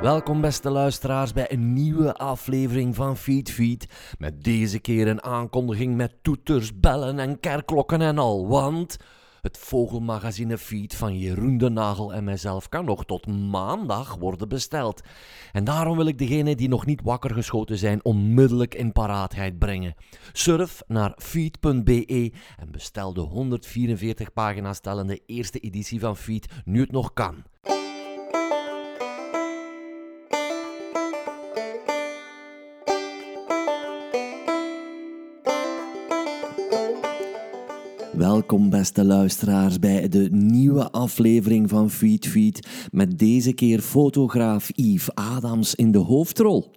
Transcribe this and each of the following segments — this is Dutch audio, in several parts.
Welkom beste luisteraars bij een nieuwe aflevering van Feed Feed. Met deze keer een aankondiging met toeters, bellen en kerkklokken en al. Want het vogelmagazine Feed van Jeroen de Nagel en mijzelf kan nog tot maandag worden besteld. En daarom wil ik degenen die nog niet wakker geschoten zijn onmiddellijk in paraatheid brengen. Surf naar feed.be en bestel de 144 pagina's tellende eerste editie van Feed nu het nog kan. Welkom beste luisteraars bij de nieuwe aflevering van Feed Feed met deze keer fotograaf Yves Adams in de hoofdrol.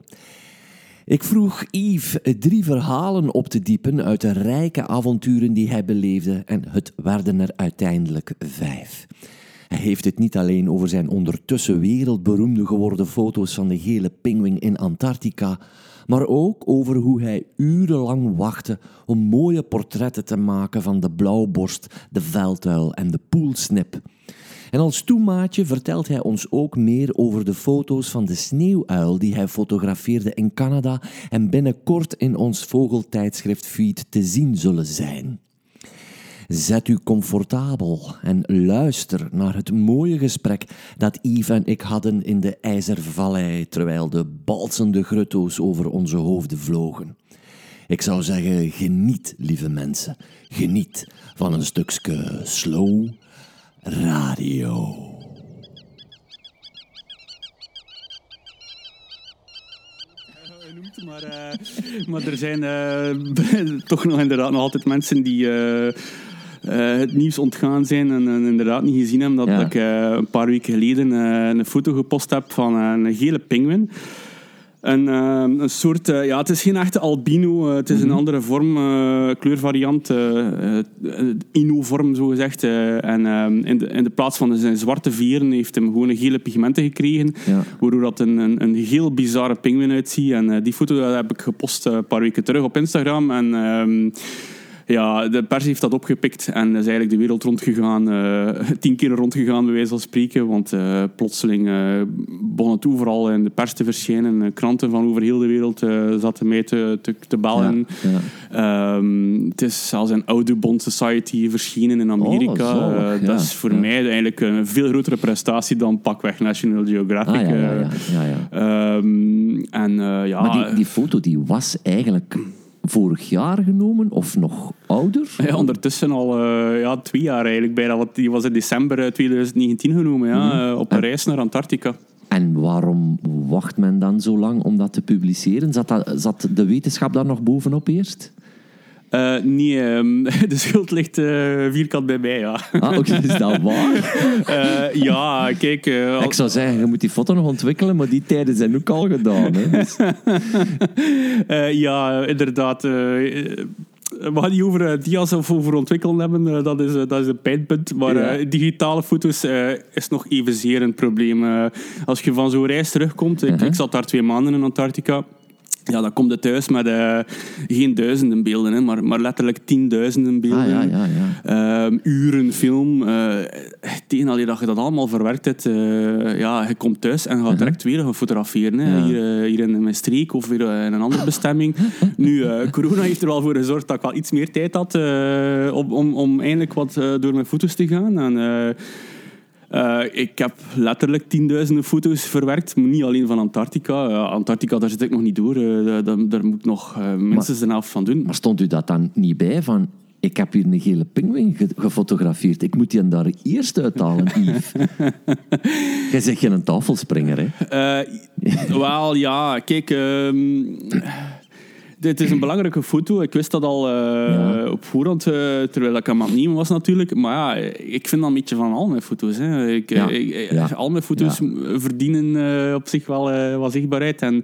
Ik vroeg Yves drie verhalen op te diepen uit de rijke avonturen die hij beleefde en het werden er uiteindelijk vijf. Hij heeft het niet alleen over zijn ondertussen wereldberoemde geworden foto's van de gele pinguïn in Antarctica, maar ook over hoe hij urenlang wachtte om mooie portretten te maken van de blauwborst, de velduil en de poelsnip. En als toemaatje vertelt hij ons ook meer over de foto's van de sneeuwuil die hij fotografeerde in Canada en binnenkort in ons vogeltijdschrift Feed te zien zullen zijn. Zet u comfortabel en luister naar het mooie gesprek dat Yves en ik hadden in de IJzervallei terwijl de balsende grutto's over onze hoofden vlogen. Ik zou zeggen, geniet, lieve mensen. Geniet van een stukje slow radio. Maar, uh, maar er zijn uh, toch nog inderdaad nog altijd mensen die uh, het nieuws ontgaan zijn en, en, inderdaad niet gezien hebben dat Ja. ik een paar weken geleden een foto gepost heb van een gele pinguïn. Een, eh, een soort, eh, ja, het is geen echte albino, eh, het is een andere vorm, eh, kleurvariant, eh, eh, ino-vorm zo gezegd. eh, en eh, in, de, in de plaats van zijn zwarte veren heeft hem gewoon een gele pigmenten gekregen, Ja. waardoor dat een, een, een heel bizarre pinguïn uitziet. En eh, die foto dat heb ik gepost eh, een paar weken terug op Instagram. En ehm, ja, de pers heeft dat opgepikt en is eigenlijk de wereld rondgegaan. eh tien keer rondgegaan, bij wijze van spreken. Want eh, plotseling eh, begon het overal in de pers te verschijnen. Kranten van over heel de wereld zaten mij te, te, te bellen. Ja, Ehm, het is zelfs in Audubon Society verschenen in Amerika. Oh, zalig, ja. Dat is voor mij eigenlijk een veel grotere prestatie dan pakweg National Geographic. Ah, ja, ja, ja, ja, ja. En ja, Maar die, die foto die was eigenlijk vorig jaar genomen of nog ouder? Ja, ondertussen al eh, ja, twee jaar eigenlijk bijna. Want die was in december eh, 2019 genomen, ja, eh, op een reis naar Antarctica. En waarom wacht men dan zo lang om dat te publiceren? Zat, dat, zat de wetenschap daar nog bovenop eerst? Eh, nee, ehm, de schuld ligt eh, vierkant bij mij, ja. Ah, oké, is dat waar? Eh, ja, kijk... Ik zou zeggen, je moet die foto nog ontwikkelen, maar die tijden zijn ook al gedaan. Hè? Dus- ja, inderdaad... we gaan niet over dia's of over ontwikkelen hebben, dat, is, dat is een pijnpunt. Maar Ja. digitale foto's is nog evenzeer een probleem. Als je van zo'n reis terugkomt, ik, Mhm. ik zat daar twee maanden in Antarctica. Ja, dan kom je thuis met eh, geen duizenden beelden, hè, maar, maar letterlijk tienduizenden beelden. Ah, ja, ja, ja. Ehm, uren film. eh tegen al dat je dat allemaal verwerkt hebt, eh, ja, je komt thuis en gaat direct weer gaan fotograferen. Hè. Mhm. Hier, hier in mijn streek of weer in een andere bestemming. nu, corona heeft er wel voor gezorgd dat ik wel iets meer tijd had om, om, om eindelijk wat door mijn foto's te gaan. En, eh, ik heb letterlijk tienduizenden foto's verwerkt, maar niet alleen van Antarctica. Antarctica, daar zit ik nog niet door. Eh, daar, daar- moet ik nog eh, minstens de helft van doen. Maar stond u dat dan niet bij van... Ik heb hier een gele pinguïn ge- gefotografeerd. Ik moet die daar eerst uithalen, Yves. Jij zegt geen tafelspringer, hè? Wel, ja, kijk. ehm, dit is een belangrijke foto. Ik wist dat al eh, Ja. op voorhand, eh, terwijl ik hem aan het nemen was natuurlijk. Maar ja, ik vind dat een beetje van al mijn foto's. Hè. Ik, Ja. ik- Ja. Al mijn foto's verdienen eh, op zich wel eh, wat zichtbaarheid. En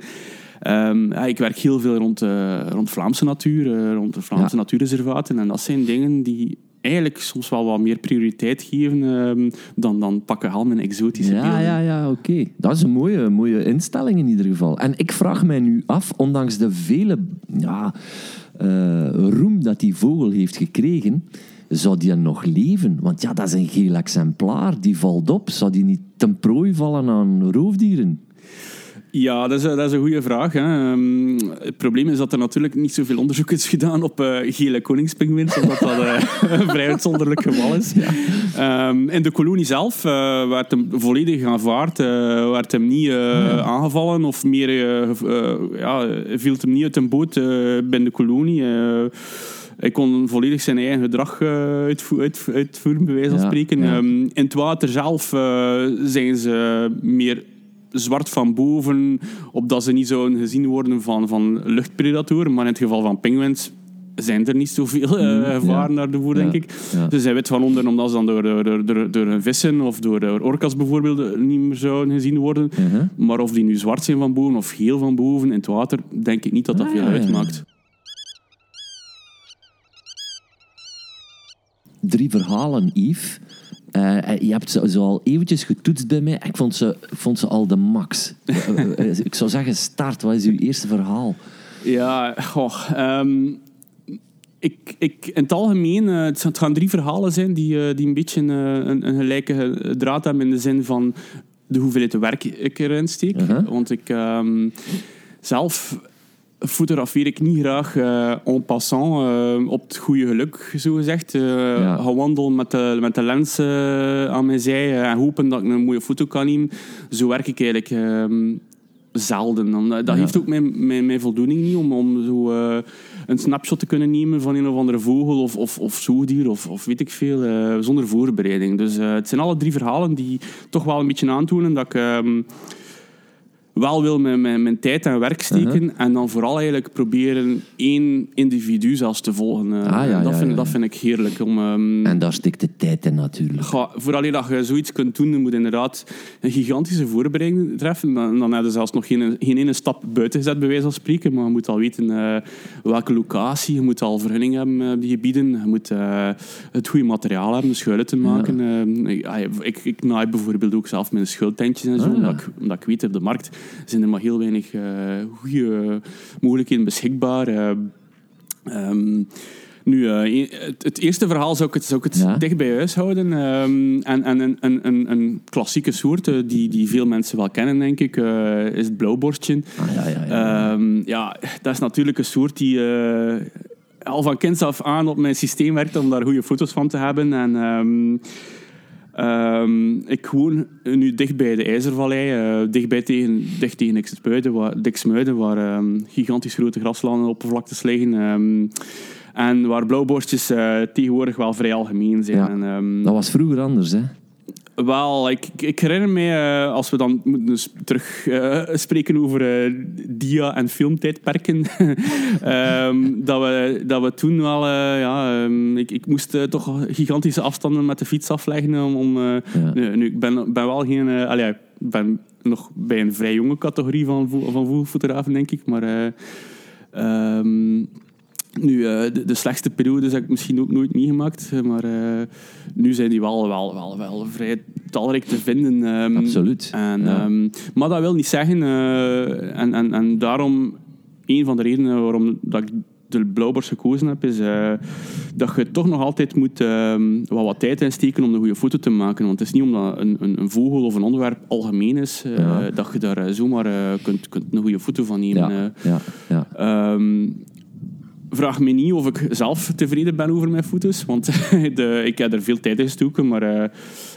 ehm, ja, ik werk heel veel rond, eh, rond Vlaamse natuur, eh, rond de Vlaamse natuurreservaten. En dat zijn dingen die eigenlijk soms wel wat meer prioriteit geven ehm, dan, dan pakken al mijn exotische Ja, beelden. ja, ja, oké. Dat is een mooie, mooie instelling in ieder geval. En ik vraag mij nu af, ondanks de vele ja, eh, roem dat die vogel heeft gekregen, zou die nog leven? Want ja, dat is een geel exemplaar, die valt op. Zou die niet ten prooi vallen aan roofdieren? Ja, dat is, dat is een goede vraag. Hè. Ehm, het probleem is dat er natuurlijk niet zoveel onderzoek is gedaan op uh, gele koningspinguïns, omdat dat uh, een vrij uitzonderlijk geval is. Ehm, in de kolonie zelf uh, werd hem volledig aanvaard, werd hem niet ja. aangevallen of meer ja, viel hem niet uit een boot binnen de kolonie. Hij kon volledig zijn eigen gedrag uitvoeren, bij wijze van spreken. Ja. Um, in het water zelf zijn ze meer zwart van boven, opdat ze niet zouden gezien worden van, van luchtpredatoren. Maar in het geval van penguins zijn er niet zoveel uh, gevaren naar de voer, denk ik. Dus zij wit van onder, omdat ze dan door, door, door, door vissen of door, door orka's bijvoorbeeld niet meer zouden gezien worden. Uh-huh. Maar of die nu zwart zijn van boven of geel van boven in het water, denk ik niet dat dat ah, veel uitmaakt. Drie verhalen, Yves. Uh, je hebt ze zo al eventjes getoetst bij mij. Ik vond ze, vond ze al de max. Eh, ik zou zeggen, start. Wat is uw eerste verhaal? Ja, goh, um, ik, ik, in het algemeen, uh, het gaan drie verhalen zijn die, die een beetje een, een, gelijke draad hebben in de zin van de hoeveelheid werk ik erin steek. -huh. Want ik um, zelf fotografeer ik niet graag uh, en passant, uh, op het goede geluk, zo gezegd. Uh, ja. Ga wandelen met de, met de lens aan mijn zij en hopen dat ik een mooie foto kan nemen. Zo werk ik eigenlijk ehm, zelden. Dat ja. heeft ook mijn, mijn, mijn, voldoening niet om, om zo een snapshot te kunnen nemen van een of andere vogel of, of, of zoogdier of, of weet ik veel, zonder voorbereiding. Dus het zijn alle drie verhalen die toch wel een beetje aantonen dat ik ehm, wel wil mijn, mijn, mijn tijd en werk steken uh-huh. en dan vooral eigenlijk proberen één individu zelfs te volgen. Uh, ah, ja, dat, vind, dat vind ik heerlijk. Om, um, en daar stikt de tijd in natuurlijk. Ga, vooral dat je zoiets kunt doen, moet inderdaad een gigantische voorbereiding treffen. Dan, dan heb je zelfs nog geen, geen ene stap buiten gezet, bij wijze van spreken. Maar je moet al weten uh, welke locatie, je moet al vergunning hebben op die gebieden, je moet het goede materiaal hebben, schuilen te maken. ik, ik, ik naai bijvoorbeeld ook zelf mijn schuiltentjes en zo, ah, omdat, ik, omdat ik weet op de markt zijn er maar heel weinig uh, goede mogelijkheden beschikbaar. Uh, um, nu, uh, het, het, eerste verhaal zou ik het, zou ik het ja. dicht bij huis houden. Um, en en een, een, een, klassieke soort, die, die veel mensen wel kennen, denk ik, is het blauwborstje. Ah, ja, ja, ja. Um, ja, dat is natuurlijk een soort die al van kinds af aan op mijn systeem werkt om daar goede foto's van te hebben. En... Um, ik woon nu dicht bij de IJzervallei, uh, dichtbij tegen, dicht tegen Diksmuiden, waar, Diksmuiden, waar um, gigantisch grote graslanden op oppervlaktes liggen. Um, en waar blauwborstjes uh, tegenwoordig wel vrij algemeen zijn. Ja, en, dat was vroeger anders, hè? Wel, ik, ik herinner me, uh, als we dan moeten terug uh, spreken over uh, dia- en filmtijdperken, um, dat, we, dat we toen wel, ja, um, ik, ik moest toch gigantische afstanden met de fiets afleggen. Om, om ja. nu, nu, ik ben, ben wel geen, allee, ik ben nog bij een vrij jonge categorie van, van voelfotografen, denk ik, maar... Um, nu, eh, de, de, slechtste periodes heb ik misschien ook nooit meegemaakt, eh, maar uh, nu zijn die wel, wel, wel, wel vrij talrijk te vinden. Um, Absoluut. En, ja. um, maar dat wil niet zeggen, uh, en, en, en daarom, een van de redenen waarom dat ik de blauwbors gekozen heb, is dat je toch nog altijd moet um, wat, wat tijd insteken om een goede foto te maken. Want het is niet omdat een, een, een vogel of een onderwerp algemeen is, ja. dat je daar zomaar kunt, kunt een goede foto van nemen. Ja. ja. ja vraag me niet of ik zelf tevreden ben over mijn foto's. Want de, ik heb er veel tijd in gestoken, maar uh,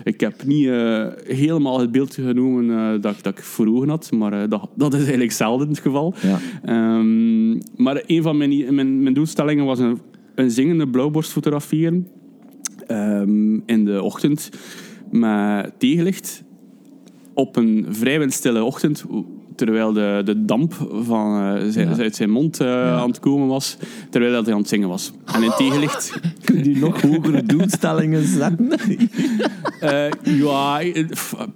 ik heb niet uh, helemaal het beeld genomen uh, dat, dat ik voor ogen had. Maar dat, dat is eigenlijk zelden het geval. Ja. Um, maar een van mijn, mijn, mijn doelstellingen was een, een zingende blauwborst fotograferen. Um, in de ochtend met tegenlicht. Op een vrij windstille ochtend terwijl de, de damp van, uh, zijn, ja. uit zijn mond uh, ja. aan het komen was, terwijl hij aan het zingen was. En in tegenlicht... Kun je nog hogere doelstellingen zetten? uh, ja,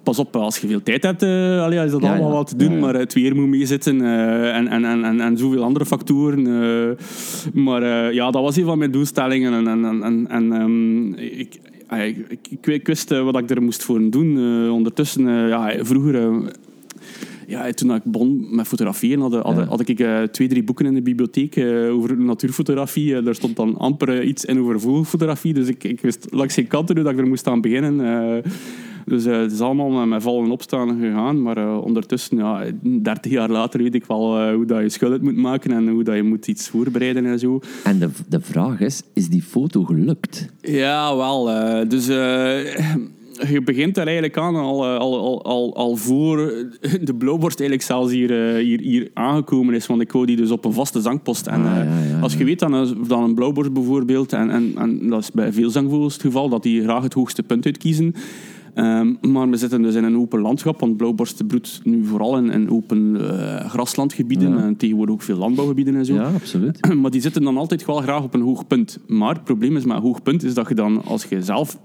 pas op, als je veel tijd hebt, allee, is dat ja, allemaal wat te doen, maar het weer moet meezitten en, en, en, en, en zoveel andere factoren. maar ja, dat was een van mijn doelstellingen. En, en, en, en um, ik, ik, ik, ik, wist wat ik er moest voor doen. ondertussen, ja, vroeger ja, toen ik begon met fotograferen, had, had, had ik uh, twee, drie boeken in de bibliotheek uh, over natuurfotografie. Uh, daar stond dan amper iets in over vogelfotografie. Dus ik, ik wist langs geen kanten dat ik er moest aan beginnen. Dus eh, het is allemaal met, met vallen en opstaan gegaan. Maar eh, ondertussen, ja, 30 jaar later, weet ik wel eh, hoe dat je schuld moet maken en hoe dat je moet iets voorbereiden en zo. En de, de vraag is, is die foto gelukt? Ja, wel. eh, dus eh, je begint daar eigenlijk aan al, eh, al, al, al, al voor de blauwborst eigenlijk zelfs hier, eh, hier, hier aangekomen is. Want ik wou die dus op een vaste zangpost. En Ah, eh, ja, ja, als je weet dan, dan een blauwborst bijvoorbeeld, en, en, en dat is bij veel zangvogels het geval, dat die graag het hoogste punt uitkiezen. Ehm, maar we zitten dus in een open landschap, want blauwborst broedt nu vooral in, in open graslandgebieden Ja. en tegenwoordig ook veel landbouwgebieden en zo. Ja, absoluut. Maar die zitten dan altijd wel graag op een hoog punt. Maar het probleem is met een hoog punt is dat je dan, als je zelf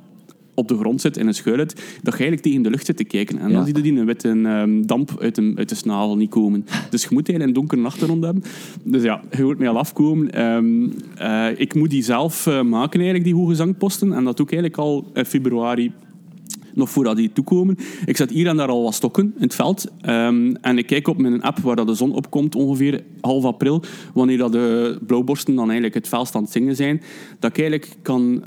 op de grond zit in een schuilhut, dat je eigenlijk tegen de lucht zit te kijken. En dan zie je die een witte ehm, damp uit de, uit de snavel niet komen. Dus je moet eigenlijk een donkere achtergrond hebben. Dus ja, je hoort mij al afkomen. Ehm, eh, ik moet die zelf eh, maken, eigenlijk, die hoge zangposten. En dat doe ik eigenlijk al in februari nog voordat die toekomen. Ik zet hier en daar al wat stokken in het veld. Ehm, en ik kijk op mijn app waar dat de zon opkomt, ongeveer half april, wanneer dat de blauwborsten dan eigenlijk het felst aan het zingen zijn, dat ik eigenlijk kan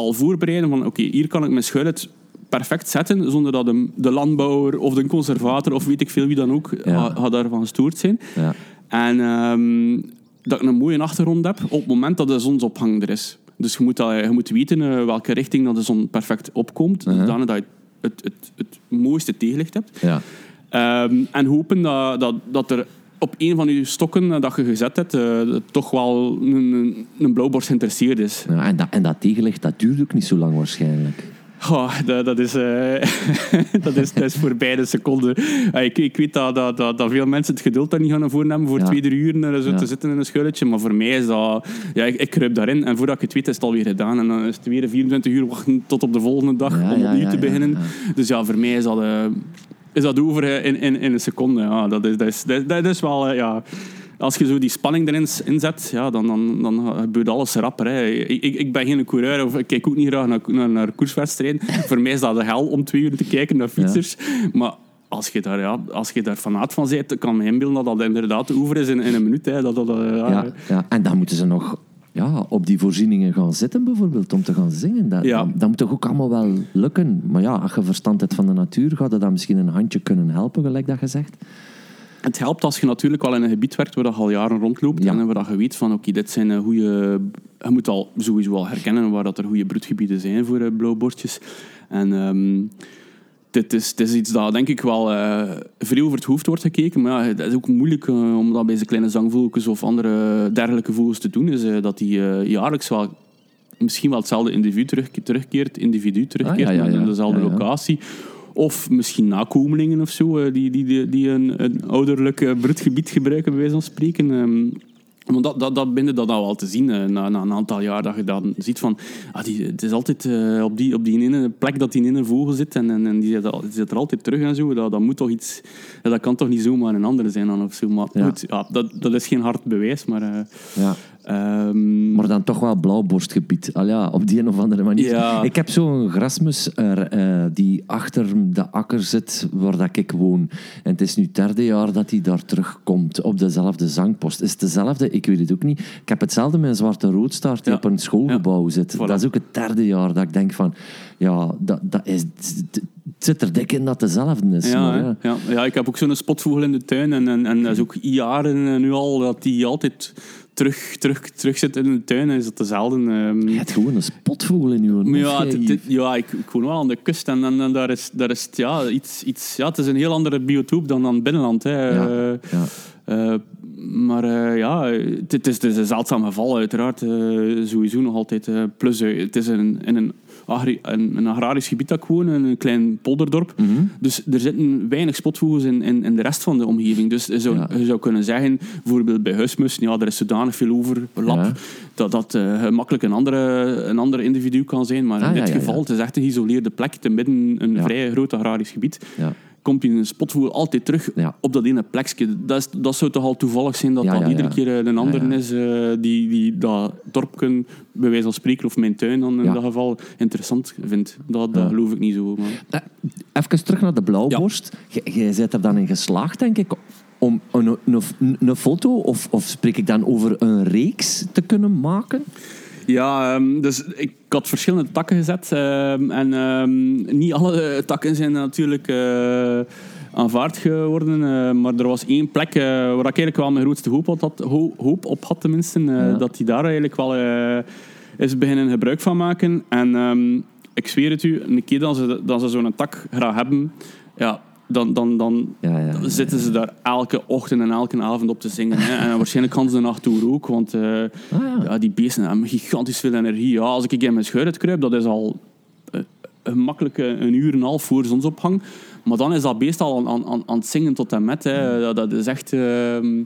al voorbereiden van oké, hier kan ik mijn schuilhut perfect zetten, zonder dat de, de landbouwer of de conservator of weet ik veel wie dan ook Ja. daarvan gestoord zijn. Ja. En ehm, dat ik een mooie achtergrond heb op het moment dat de zonsopgang er is. Dus je moet, dat, je moet weten eh, welke richting dat de zon perfect opkomt, Uh-huh. zodanig dat je het, het, het mooiste tegenlicht hebt. Ja. Ehm, en hopen dat, dat, dat er op een van je stokken eh, dat je gezet hebt, eh, toch wel een, een, een blauwborst geïnteresseerd is. Ja, en, dat, en dat tegenlicht, dat duurt ook niet zo lang waarschijnlijk. Dat, dat, is, eh, dat, is, dat is voorbij de seconde. Eh, ik, ik weet dat, dat, dat, dat veel mensen het geduld daar niet gaan voor hebben voor Ja. twee, drie uur zo Ja. te zitten in een schuiletje. Maar voor mij is dat... Ja, ik, ik kruip daarin en voordat ik het weet is het alweer gedaan. En dan is het weer 24 uur wachten tot op de volgende dag Ja, om opnieuw te beginnen. Dus ja, voor mij is dat, is dat over in, in, in een seconde. Ja, dat, is, dat, is, dat, dat is wel... ja, als je zo die spanning erin inzet, ja, dan, dan, dan gebeurt alles rapper. Hè. Ik, ik, ben geen coureur, of ik kijk ook niet graag naar, naar, naar koerswedstrijden. Voor mij is dat de hel om twee uur te kijken naar fietsers. Maar als je daar, ja, als je daar fanaat van bent, kan me inbeelden dat dat inderdaad de oever is in, in een minuut. Hè. Dat, dat, eh, ja, Ja, ja. En dan moeten ze nog ja, op die voorzieningen gaan zitten, bijvoorbeeld, om te gaan zingen. Dat, Ja. dat, dat moet toch ook allemaal wel lukken. Maar ja, als je verstand hebt van de natuur, gaat dat dan misschien een handje kunnen helpen, gelijk dat je zegt. Het helpt als je natuurlijk wel in een gebied werkt waar je al jaren rondloopt Ja. en waar je weet van oké, dit zijn goede. Je moet al sowieso al herkennen waar dat er goede broedgebieden zijn voor eh, blauwborstjes. En ehm, dit is, dit is iets dat denk ik wel eh, veel over het hoofd wordt gekeken. Maar ja, dat is ook moeilijk eh, om dat bij deze kleine zangvogeltjes of andere dergelijke vogels te doen. Is eh, dat die jaarlijks wel misschien wel hetzelfde individu terug, terugkeert, individu terugkeert Ah, ja, ja, naar ja. dezelfde locatie. Of misschien nakomelingen of zo, die, die, die, die een, een ouderlijk broedgebied gebruiken, bij wijze van spreken. Ehm, want dat, dat, dat binnen dat al wel te zien eh, na, na een aantal jaar. Dat je dan ziet van, ah, die, het is altijd eh, op, die, op die ene plek dat die in een vogel zit en, en, en die, zit al- die zit er altijd terug en zo. Dat, dat moet toch iets, ja, dat kan toch niet zomaar een andere zijn dan of zo. Maar Ja. goed, ja, dat, dat is geen hard bewijs, maar... eh, Ja. Ehm, Maar dan toch wel blauwborstgebied. Al ja, op die een of andere manier. Ja. Ik heb zo'n grasmus er, eh, die achter de akker zit waar dat ik woon. En het is nu het derde jaar dat hij daar terugkomt op dezelfde zangpost. Is het dezelfde? Ik weet het ook niet. Ik heb hetzelfde met een zwarte roodstaart die Ja. op een schoolgebouw zit. Voilà. Dat is ook het derde jaar dat ik denk van... Ja, dat, dat is, het zit er dik in dat het dezelfde is. Ja, maar ja. ja. ja, ik heb ook zo'n spotvogel in de tuin. En, en, en dat is ook jaren nu al dat die altijd terug, terug, terug zit in de tuin. Is dat dezelfde. ehm. Je hebt gewoon een spotvogel in je ja, ja ik, ik woon wel aan de kust en, en, en daar is, daar is ja, iets, iets, ja, het is een heel andere biotoop dan aan het binnenland. Hè. Ja, Eh, ja. eh, maar eh, ja, het, het is, het is een zeldzaam geval uiteraard. sowieso nog altijd. plus, het is een, in een, agri- een, een agrarisch gebied dat ik woon, een klein polderdorp. Mhm. Dus er zitten weinig spotvogels in, in, in de rest van de omgeving. Dus je zou, Ja. je zou kunnen zeggen, bijvoorbeeld bij huismussen, ja, er is zodanig veel overlap Ja. dat dat eh, gemakkelijk een, andere, een ander individu kan zijn. Maar Ah, in dit geval, het is echt een geïsoleerde plek, te midden een vrij groot agrarisch gebied. Ja. Komt die een spotvogel altijd terug Ja. op dat ene plekje. Dat, is, dat zou toch al toevallig zijn dat Ja, dat ja, iedere keer eh, een ander is eh, die, die dat dorpje, bij wijze van spreken, of mijn tuin dan in dat geval, interessant vindt. Dat, dat geloof ik niet zo. Maar. Even terug naar de blauwborst. Jij- Jij bent er dan in geslaagd, denk ik, om een, een, een foto, of, of spreek ik dan over een reeks te kunnen maken? Ja, ehm, dus ik had verschillende takken gezet. ehm, en ehm, niet alle takken zijn natuurlijk eh, aanvaard geworden. eh, maar er was één plek eh, waar ik eigenlijk wel mijn grootste hoop op had, ho- hoop op had tenminste. eh, Ja. Dat hij daar eigenlijk wel eh, is beginnen gebruik van maken. En ik zweer het u, een keer dat ze, dat ze zo'n tak graag hebben... Ja, dan, dan, dan, Ja, ja, zitten ze daar elke ochtend en elke avond op te zingen. Hè. En waarschijnlijk gaan ze de nacht door ook, want eh, Ah, ja. die beesten hebben gigantisch veel energie. Ja, als ik in mijn schuur kruip, dat is al eh, een makkelijke een uur en een half voor zonsopgang. Maar dan is dat beest al aan, aan, aan, aan het zingen tot en met. Hè. Dat, dat is echt... ehm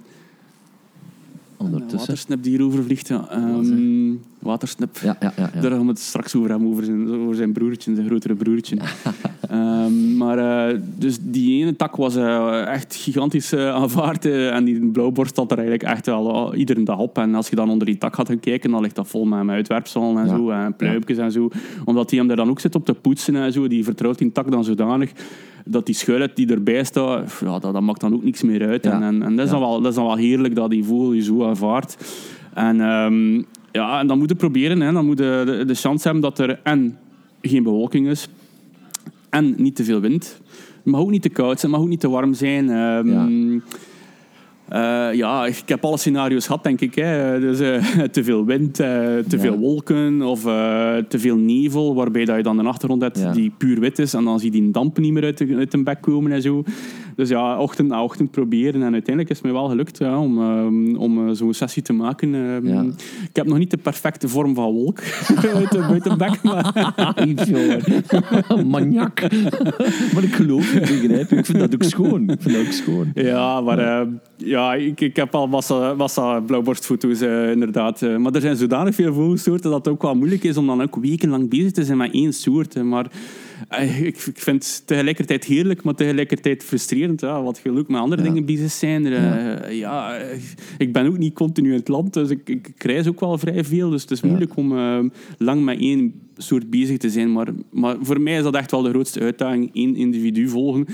Ondertussen. watersnip die hierover vliegt. Ja. Ehm, watersnip. Ja, ja, ja. ja. Daar gaan we het straks over hebben, over zijn, over zijn broertje, zijn grotere broertje. Ehm, maar eh, dus die ene tak was eh, echt gigantisch eh, aanvaard. en die blauwborst had er eigenlijk echt wel eh, iedere dag op. En als je dan onder die tak gaat gaan kijken, dan ligt dat vol met, met uitwerpselen en zo. En pluimpjes en zo. Omdat hij hem daar dan ook zit op te poetsen en zo. Die vertrouwt die tak dan zodanig dat die schuilet die erbij staat, ja, dat, dat maakt dan ook niks meer uit. Ja. En, en, en dat, is Ja. dan wel, dat is dan wel heerlijk dat die vogel je zo aanvaardt. En, ehm, ja, en dan moet je proberen. Hè. Dan moet je de, de chance hebben dat er en geen bewolking is en niet te veel wind. Het mag ook niet te koud zijn, het mag ook niet te warm zijn. Ehm, Ja. eh, ja, ik heb alle scenario's gehad, denk ik. Hè. Dus, eh, te veel wind, eh, te Ja. veel wolken of te veel nevel, waarbij dat je dan een achtergrond hebt Ja. die puur wit is. En dan zie je die dampen niet meer uit de, uit de bek komen en zo. Dus ja, ochtend na ochtend proberen. En uiteindelijk is het mij wel gelukt ja, om, ehm, om zo'n sessie te maken. Ehm, Ja. Ik heb nog niet de perfecte vorm van wolk uit de, uit de bek, maar... Jongen. Maniak. maar ik geloof het, begrijp je. Ik vind dat ook schoon. Ik vind dat ook schoon. Ja, maar ja, ik, ik heb al massa, massa blauwborstfoto's, eh, inderdaad. Eh, maar er zijn zodanig veel vogelsoorten dat het ook wel moeilijk is om dan ook wekenlang bezig te zijn met één soort. hè. Maar eh, ik, ik vind het tegelijkertijd heerlijk, maar tegelijkertijd frustrerend. Ja, wat ook met andere Ja. dingen bezig zijn. Ja. eh, ik ben ook niet continu in het land, dus ik, ik, reis ook wel vrij veel. Dus het is Ja. moeilijk om lang met één soort bezig te zijn. Maar, maar voor mij is dat echt wel de grootste uitdaging. één individu volgen.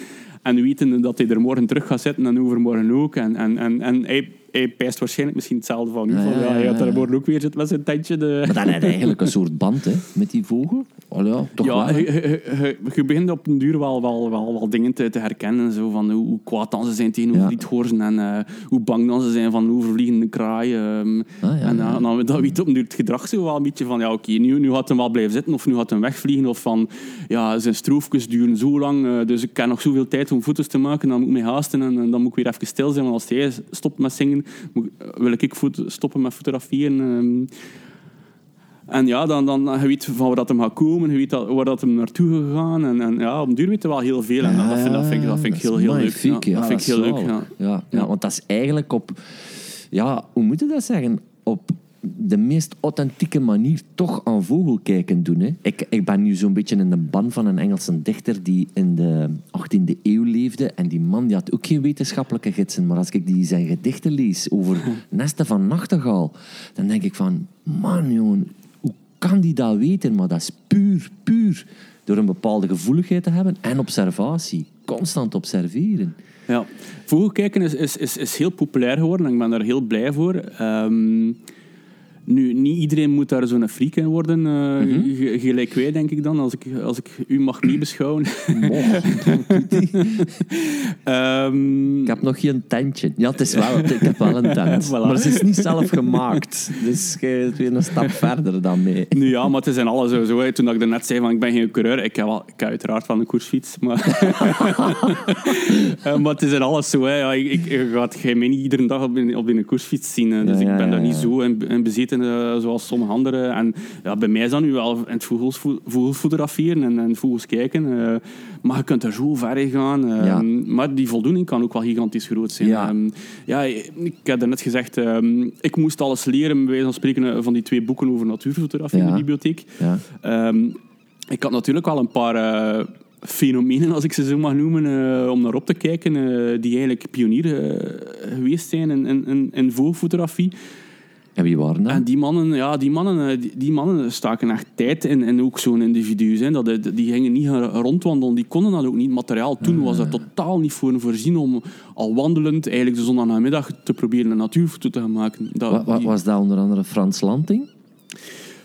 En weten dat hij er morgen terug gaat zitten en overmorgen ook. En, en, en, en hij, hij pijst waarschijnlijk misschien hetzelfde van u. Ja, van, ja, hij er morgen ook weer zitten met zijn tentje. De... Maar dan heb je eigenlijk een soort band hè, met die vogel. Oh ja, toch ja, wel. je, je- je- je begint op den duur wel, wel, wel, wel dingen te, te herkennen. Zo van hoe, hoe kwaad dan ze zijn tegenover Ja. riethoorn en eh, hoe bang dan ze zijn van overvliegende kraaien. ehm. Ah, ja, en dan, dan, weet op den duur het gedrag zo wel een beetje van ja, oké, nu, nu gaat hij wel blijven zitten of nu gaat hij wegvliegen. Of van ja, zijn stroofjes duren zo lang, eh, dus ik heb nog zoveel tijd om foto's te maken. Dan moet ik me haasten en, en dan moet ik weer even stil zijn. Want als hij stopt met zingen, moet, ik- wil ik foto- stoppen met fotograferen. ehm. En ja, dan, dan je weet van waar dat hem gaat komen, je weet dat, waar dat hem naartoe gegaan. En, en ja, op duur weet je wel heel veel. En dat, dat, vind, dat, vind, ik- dat vind ik heel, heel leuk. magnifiek, Ja, dat vind ik heel leuk, ja. Ja, ja, Ja. want dat is eigenlijk op... Ja, hoe moet je dat zeggen? Op de meest authentieke manier toch aan vogelkijken doen. Hè. Ik, ik ben nu zo'n beetje in de ban van een Engelse dichter die in de 18e eeuw leefde. En die man die had ook geen wetenschappelijke gidsen. Maar als ik die zijn gedichten lees over nesten van nachtegaal, dan denk ik van... Man, jongen, hoe kan die dat weten? Maar dat is puur, puur door een bepaalde gevoeligheid te hebben en observatie. Constant observeren. Ja. Vogelkijken is, is, is, is heel populair geworden en ik ben daar heel blij voor. Ehm, nu, niet iedereen moet daar zo'n freak in worden, eh, Mhm. ge- gelijk wij, denk ik dan, als ik, als ik u mag meebeschouwen. Ehm, Ik heb nog geen tentje. Ja, het is wel, ik heb wel een tent. Voilà. Maar ze is niet zelf gemaakt. Dus je bent weer een stap verder dan mee. Nu ja, maar het is in alles zo. zo hè. Toen ik net zei van ik ben geen coureur, ik heb, wel, ik heb uiteraard wel een koersfiets. Maar, Eh, maar het is in alles zo. Hè. Ja, ik, ik, jij mij niet iedere dag op op een koersfiets zien. hè. Dus Ja, ja, ik ben daar niet zo in, in bezeten eh, zoals sommige anderen. En ja, bij mij is dat nu wel in het vogels, vogels fotograferen en, en vogels kijken. eh, maar je kunt er zo ver in gaan. eh, Ja. Maar die voldoening kan ook wel gigantisch groot zijn. Ja. Ehm, ja, ik heb net gezegd, ehm, ik moest alles leren, bij wijze van spreken, van die twee boeken over natuurfotografie in de bibliotheek. Ja. Ehm, ik had natuurlijk wel een paar fenomenen, als ik ze zo mag noemen, om naar op te kijken, die eigenlijk pionier eh, geweest zijn in, in, in vogelfotografie. En wie waren dat? En die mannen, ja, die mannen, eh, die, die mannen staken echt tijd in, in ook zo'n individu. Zijn. Dat, eh, die gingen niet rondwandelen, die konden dat ook niet. Materiaal toen was er totaal niet voor voorzien om al wandelend eigenlijk de zondagnamiddag te proberen een natuurfoto te gaan maken. Dat, Wa- wa- die- was dat onder andere Frans Lanting?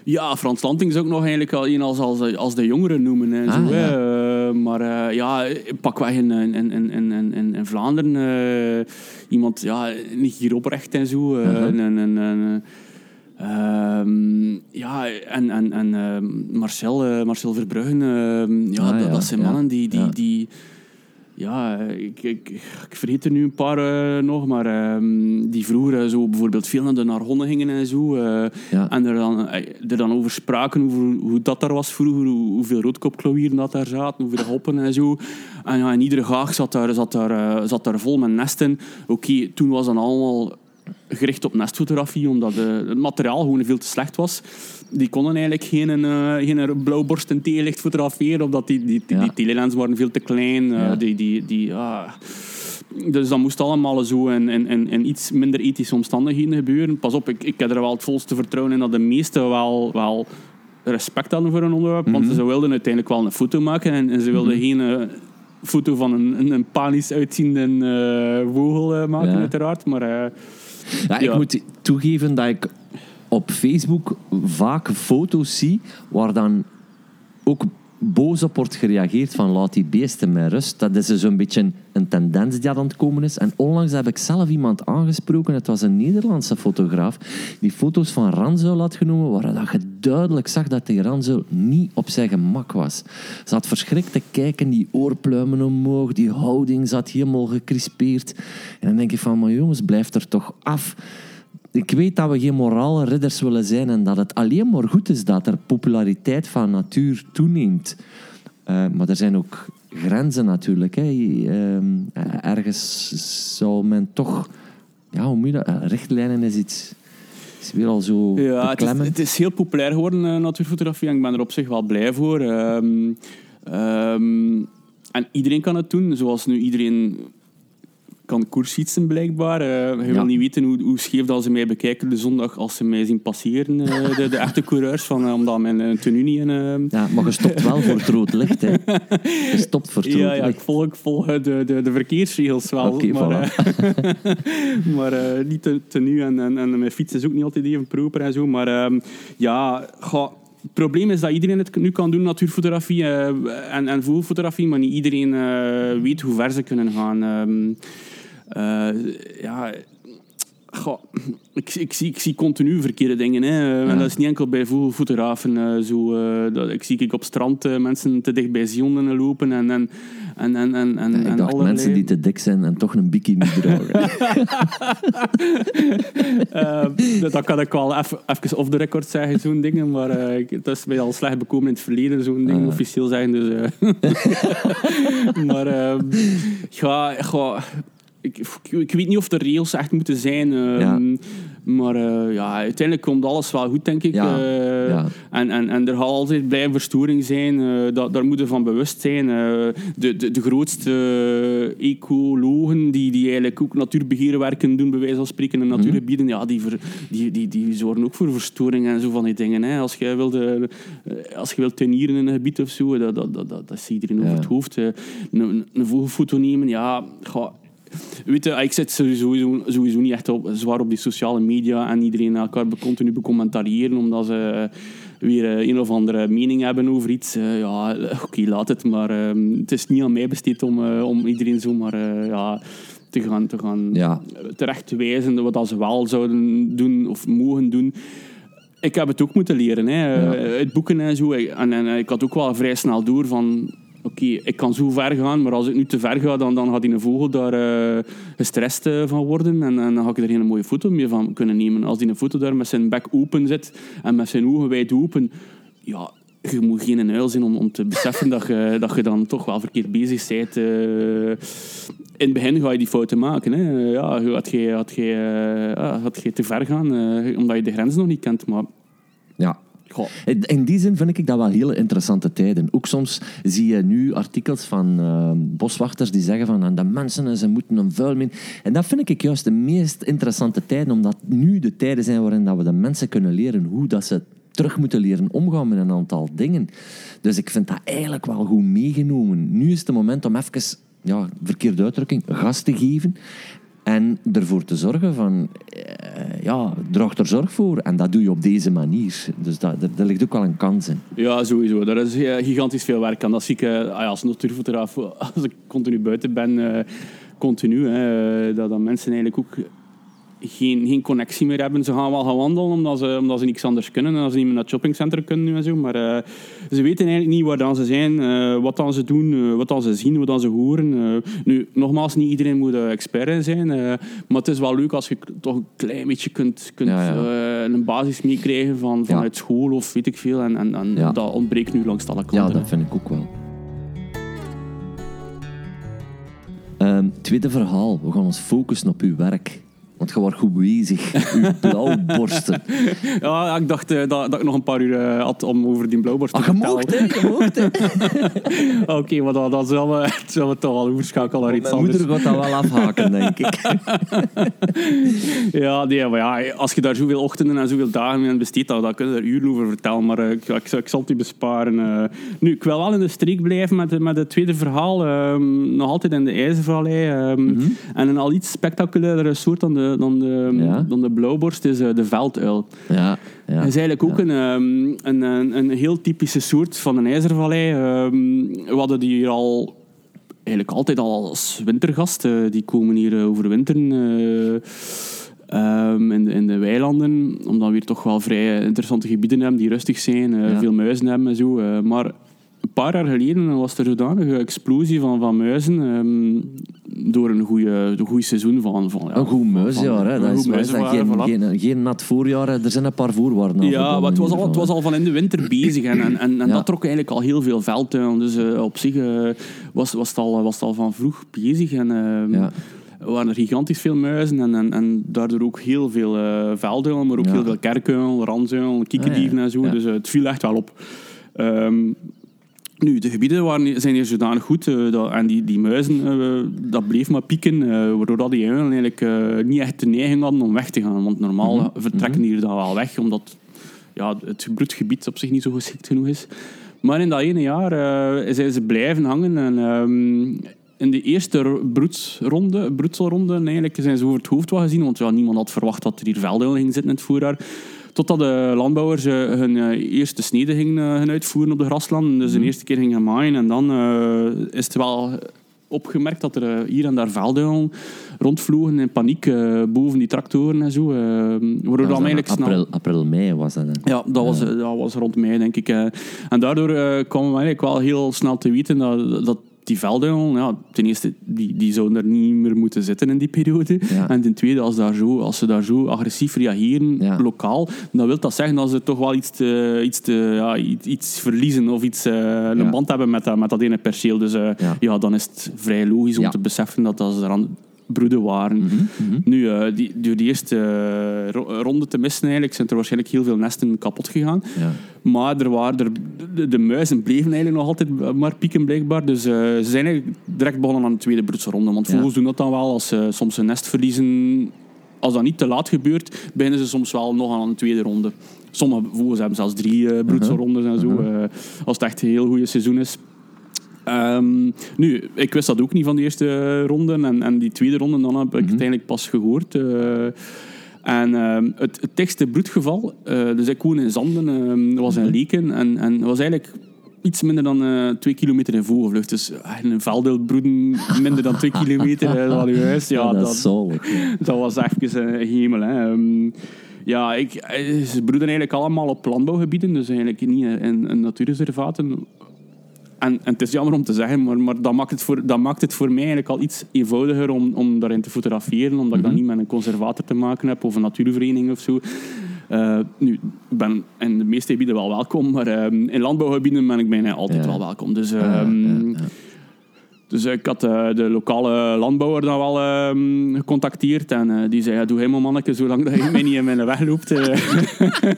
Ja, Frans Lanting is ook nog eigenlijk al een als, als, als de jongeren noemen. Hè, zo, Ah, ja. Eh, maar eh, ja, pakweg in, in, in, in, in, in, in Vlaanderen eh, iemand, ja, niet hier oprecht en zo. eh, Uh-huh. en, en, en, en, ehm, ja, en, en, en ehm, Marcel, eh, Marcel Verbruggen, ehm, ja, Ah, dat, ja, dat zijn ja, mannen die... die, ja. die ja, ik, ik, ik vergeet er nu een paar eh, nog, maar ehm, die vroeger eh, zo bijvoorbeeld veel naar de Nargonne gingen en zo. eh, Ja. en er dan, er dan over spraken, over hoe dat daar was vroeger, hoe, hoeveel roodkopklauwieren dat daar zaten, hoeveel hoppen en zo. En ja, in iedere gaag zat daar, zat daar, zat daar vol met nesten. Oké, toen was dan allemaal gericht op nestfotografie, omdat het materiaal gewoon veel te slecht was. Die konden eigenlijk geen, eh, geen blauwborst en tegenlicht fotograferen, omdat die, die, die, Ja. die telelens waren veel te klein. eh, Ja. die, die, die, ah. Dus dat moest allemaal zo in, in, in, in iets minder ethische omstandigheden gebeuren. Pas op, ik, ik heb er wel het volste vertrouwen in dat de meesten wel, wel respect hadden voor een onderwerp. Want ze wilden uiteindelijk wel een foto maken en, en ze wilden geen eh, foto van een, een, een panisch uitziende vogel maken, Ja. uiteraard. Maar Ja, ik moet toegeven dat ik op Facebook vaak foto's zie waar dan ook boos op wordt gereageerd van laat die beesten met rust. Dat is dus een beetje een tendens die aan het komen is. En onlangs heb ik zelf iemand aangesproken, het was een Nederlandse fotograaf, die foto's van Ranzuil had genomen, waar dat je duidelijk zag dat die Ranzuil niet op zijn gemak was. Ze had verschrikt te kijken, die oorpluimen omhoog, die houding zat helemaal gecrispeerd. En dan denk je van, maar jongens, blijf er toch af. Ik weet dat we geen morale ridders willen zijn en dat het alleen maar goed is dat er populariteit van natuur toeneemt. Eh, maar er zijn ook grenzen natuurlijk. Hè. Ehm, ergens zou men toch... Ja, hoe moet je dat? Eh, Richtlijnen is iets... Is weer al zo Ja, het is, het is heel populair geworden, eh, natuurfotografie. En ik ben er op zich wel blij voor. Ehm, ehm, en iedereen kan het doen, zoals nu iedereen kan koersfietsen blijkbaar. Eh, je wil niet weten hoe, hoe scheef dat ze mij bekijken de zondag als ze mij zien passeren. eh, de, de echte coureurs, van, eh, omdat mijn tenue niet eh, Ja, maar je stopt wel voor het rood licht. Hè. Je stopt voor het rood ja, ja, ik volg, ik volg de, de, de verkeersregels wel. Oké, maar voilà. maar niet te, te nu. En, en, en mijn fiets is ook niet altijd even proper en zo. Maar ehm, ja, ga, het probleem is dat iedereen het nu kan doen, natuurfotografie en, en vogelfotografie. Maar niet iedereen weet hoe ver ze kunnen gaan. Ehm, eh, ja... Goh, ik, ik, zie, ik zie continu verkeerde dingen. Hè. En dat is niet enkel bij vogelfotografen. eh, zo, eh, dat, ik zie ik op strand eh, mensen te dicht bij zionnen lopen. En, en, en, en, en, en, Ja, ik en dacht allerlei- mensen die te dik zijn en toch een bikini dragen. Eh, dat kan ik wel even, even off the record zeggen, zo'n dingen. Maar eh, ik- dat is mij al slecht bekomen in het verleden, zo'n ding Ah. officieel zeggen. Dus, eh. maar eh, ja, ja, ik, ik, weet niet of de regels echt moeten zijn. eh, Ja. Maar eh, ja, uiteindelijk komt alles wel goed, denk ik. Ja, Eh, ja. En, en, en er gaat altijd blijven verstoring zijn. eh, dat, daar moeten van bewust zijn. De, de, de grootste ecologen die, die eigenlijk ook natuurbeheerwerken doen, bij wijze van spreken, in natuurgebieden, ja, die, ver, die, die, die zorgen ook voor verstoring en zo van die dingen. Hè. Als je wilt, als je wilt tuinieren in een gebied of zo, dat, dat, dat, dat, is iedereen over het hoofd. Een, een, een vogelfoto nemen, ja... ga- Weet je, ik zit sowieso, sowieso niet echt op, zwaar op die sociale media en iedereen elkaar continu becommentariëren omdat ze eh, weer eh, een of andere mening hebben over iets. Eh, ja, oké, laat het, maar ehm, het is niet aan mij besteed om, om iedereen zomaar ja, te gaan, te gaan Ja. terecht wijzen wat ze wel zouden doen of mogen doen. Ik heb het ook moeten leren, hè. Ja. uit boeken en zo. En, en ik had ook wel vrij snel door van... Oké, ik kan zo ver gaan, maar als ik nu te ver ga, dan, dan gaat die een vogel daar eh, gestrest eh, van worden. En, en dan ga ik er geen mooie foto meer van kunnen nemen. Als die een foto daar met zijn bek open zit en met zijn ogen wijd open... Ja, je moet geen uil zijn om, om te beseffen dat je, dat je dan toch wel verkeerd bezig bent. eh. in het begin ga je die fouten maken. Hè. Ja, gaat je, gaat je, eh, ja, gaat je te ver gaan, omdat je de grens nog niet kent. Maar Ja. In- die zin vind ik dat wel hele interessante tijden. Ook soms zie je nu artikels van eh, boswachters die zeggen van "Ah, de mensen ze moeten een vuil min. En dat vind ik juist de meest interessante tijden, omdat nu de tijden zijn waarin dat we de mensen kunnen leren hoe dat ze terug moeten leren omgaan met een aantal dingen. Dus ik vind dat eigenlijk wel goed meegenomen. Nu is het moment om even, ja, verkeerde uitdrukking, gas te geven. En ervoor te zorgen van, eh, ja, draag er zorg voor. En dat doe je op deze manier. Dus dat, daar ligt ook wel een kans in. Ja, sowieso. Daar is eh, gigantisch veel werk aan. Dat zie ik ah als natuurfotograaf, als ik continu buiten ben, eh, continu. Hè, dat, dat mensen eigenlijk ook geen, geen connectie meer hebben. Ze gaan wel gaan wandelen omdat ze, omdat ze niks anders kunnen. En als ze niet meer naar het shoppingcentrum kunnen nu en zo. Maar eh, ze weten eigenlijk niet waar dan ze zijn, eh, wat dan ze doen, eh, wat dan ze zien, wat dan ze horen. Nu, nogmaals, niet iedereen moet expert in zijn. maar het is wel leuk als je toch een klein beetje kunt, kunt Ja, ja. een basis meekrijgen van, vanuit school of weet ik veel. En, en, en Ja. dat ontbreekt nu langs alle Ja, kanten. dat vind ik ook wel. Ehm, tweede verhaal. We gaan ons focussen op uw werk. Want je wordt goed bezig. Uw blauwborsten. Ja, ik dacht eh, dat, dat ik nog een paar uur eh, had om over die blauwborst te Ah, je mocht, hè? Je mocht, hè? Oké, maar dat, dat zullen, we, zullen we toch wel overschakelen naar iets Mijn anders. moeder gaat dat wel afhaken, denk ik. Ja, nee, maar ja, als je daar zoveel ochtenden en zoveel dagen in besteedt, dan, dan kun je er uren over vertellen. Maar eh, ik, ik, ik zal het u besparen. nu, ik wil wel in de streek blijven met, met het tweede verhaal. ehm, nog altijd in de IJzervallei. ehm, En een al iets spectaculairere soort dan de, dan de, Ja. dan de blauwborst is eh, de velduil. Ja, ja. Dat is eigenlijk ook een, ehm, een, een, een heel typische soort van een IJzervallei. Ehm, we hadden die hier al eigenlijk altijd al als wintergast. Eh, die komen hier eh, overwinteren eh, ehm, in, de, in de weilanden. Omdat we hier toch wel vrij interessante gebieden hebben die rustig zijn. eh, Ja. Veel muizen hebben en zo. eh, maar paar jaar geleden was er zodanige explosie van, van muizen. ehm, door een goede goede seizoen van... van ja, Een goed muisjaar, hè. van- Dat een is, geen, voilà. geen, geen nat voorjaar. Er zijn een paar voorwaarden. Ja, maar het was, al, het was al van in de winter bezig en, en, en, en Ja. dat trok eigenlijk al heel veel veldtuin. Dus eh, op zich eh, was, was, het al, was het al van vroeg bezig. En, ehm, Ja. Er waren er gigantisch veel muizen en, en, en daardoor ook heel veel velduilen, maar ook Ja. heel veel kerkuilen, ranzuilen, kiekerdieven Ah, ja. en zo. Ja. Dus het viel echt wel op. Ehm, nu, de gebieden waren, zijn hier zodanig goed eh, dat, en die, die muizen, eh, dat bleef maar pieken, eh, waardoor dat die uilen eigenlijk niet echt de neiging hadden om weg te gaan. Want normaal Mhm. vertrekken die hier dan wel weg, omdat ja, het broedgebied op zich niet zo geschikt genoeg is. Maar in dat ene jaar zijn ze blijven hangen en ehm, in de eerste ro- broedsronde, broedselronde eigenlijk zijn ze over het hoofd wat gezien, want ja, niemand had verwacht dat er hier velduilen gingen zitten in het voorjaar. Totdat de landbouwers eh, hun eh, eerste snede gingen, eh, gaan uitvoeren op de graslanden. Dus de eerste keer gingen maaien en dan is het wel opgemerkt dat er hier en daar velduilen rondvlogen in paniek boven die tractoren en zo. eh, waardoor Dat dan eigenlijk snel... april, april, mei was dat dan. Ja, dat was, dat was rond mei, denk ik. En daardoor kwamen we eigenlijk wel heel snel te weten dat, dat die velduilen, ja, ten eerste, die, die zouden er niet meer moeten zitten in die periode. Ja. En ten tweede, als, daar zo, als ze daar zo agressief reageren, Ja. lokaal, dan wil dat zeggen dat ze toch wel iets, te, iets, te, ja, iets, iets verliezen of iets, eh, een Ja. band hebben met dat, met dat ene perceel. Dus eh, Ja. dan is het vrij logisch om te beseffen dat, dat ze eraan broeden waren. Mhm, Nu, eh, die, door die eerste eh, ro- ronde te missen eigenlijk, zijn er waarschijnlijk heel veel nesten kapot gegaan. Ja. Maar er waren er, de, de muizen bleven eigenlijk nog altijd maar pieken blijkbaar. Dus eh, ze zijn eigenlijk direct begonnen aan de tweede broedsronde. Want Ja. vogels doen dat dan wel. Als ze soms een nest verliezen, als dat niet te laat gebeurt, beginnen ze soms wel nog aan een tweede ronde. Sommige vogels hebben zelfs drie eh broedselrondes en zo. Uh-huh. eh, als het echt een heel goede seizoen is. Ehm, nu, ik wist dat ook niet van de eerste ronde. En, en die tweede ronde, dan heb ik het eigenlijk pas gehoord. eh. en ehm, het, het broedgeval, eh, dus ik woon in Zanden, ehm, was in Leken. En, en was eigenlijk iets minder dan eh, twee kilometer in vogelvlucht. Dus eh, een velduil broeden minder dan twee kilometer van uw huis. Ja, Ja, dat dat, is zalig. ja. dat was even een hemel. Hè. Ja, ik, ze broeden eigenlijk allemaal op landbouwgebieden, dus eigenlijk niet in, in natuurreservaten. En, en het is jammer om te zeggen, maar, maar dat, maakt het voor, dat maakt het voor mij eigenlijk al iets eenvoudiger om, om daarin te fotograferen, omdat ik dan niet met een conservator te maken heb of een natuurvereniging of zo. Eh, nu, ik ben in de meeste gebieden wel welkom, maar ehm, in landbouwgebieden ben ik bijna altijd Ja. wel welkom. Dus, ehm, ja, ja. Dus ik had eh, de lokale landbouwer dan wel ehm, gecontacteerd en eh, die zei, ja, doe helemaal manneke, zolang dat je mij niet in mijn weg loopt. eh."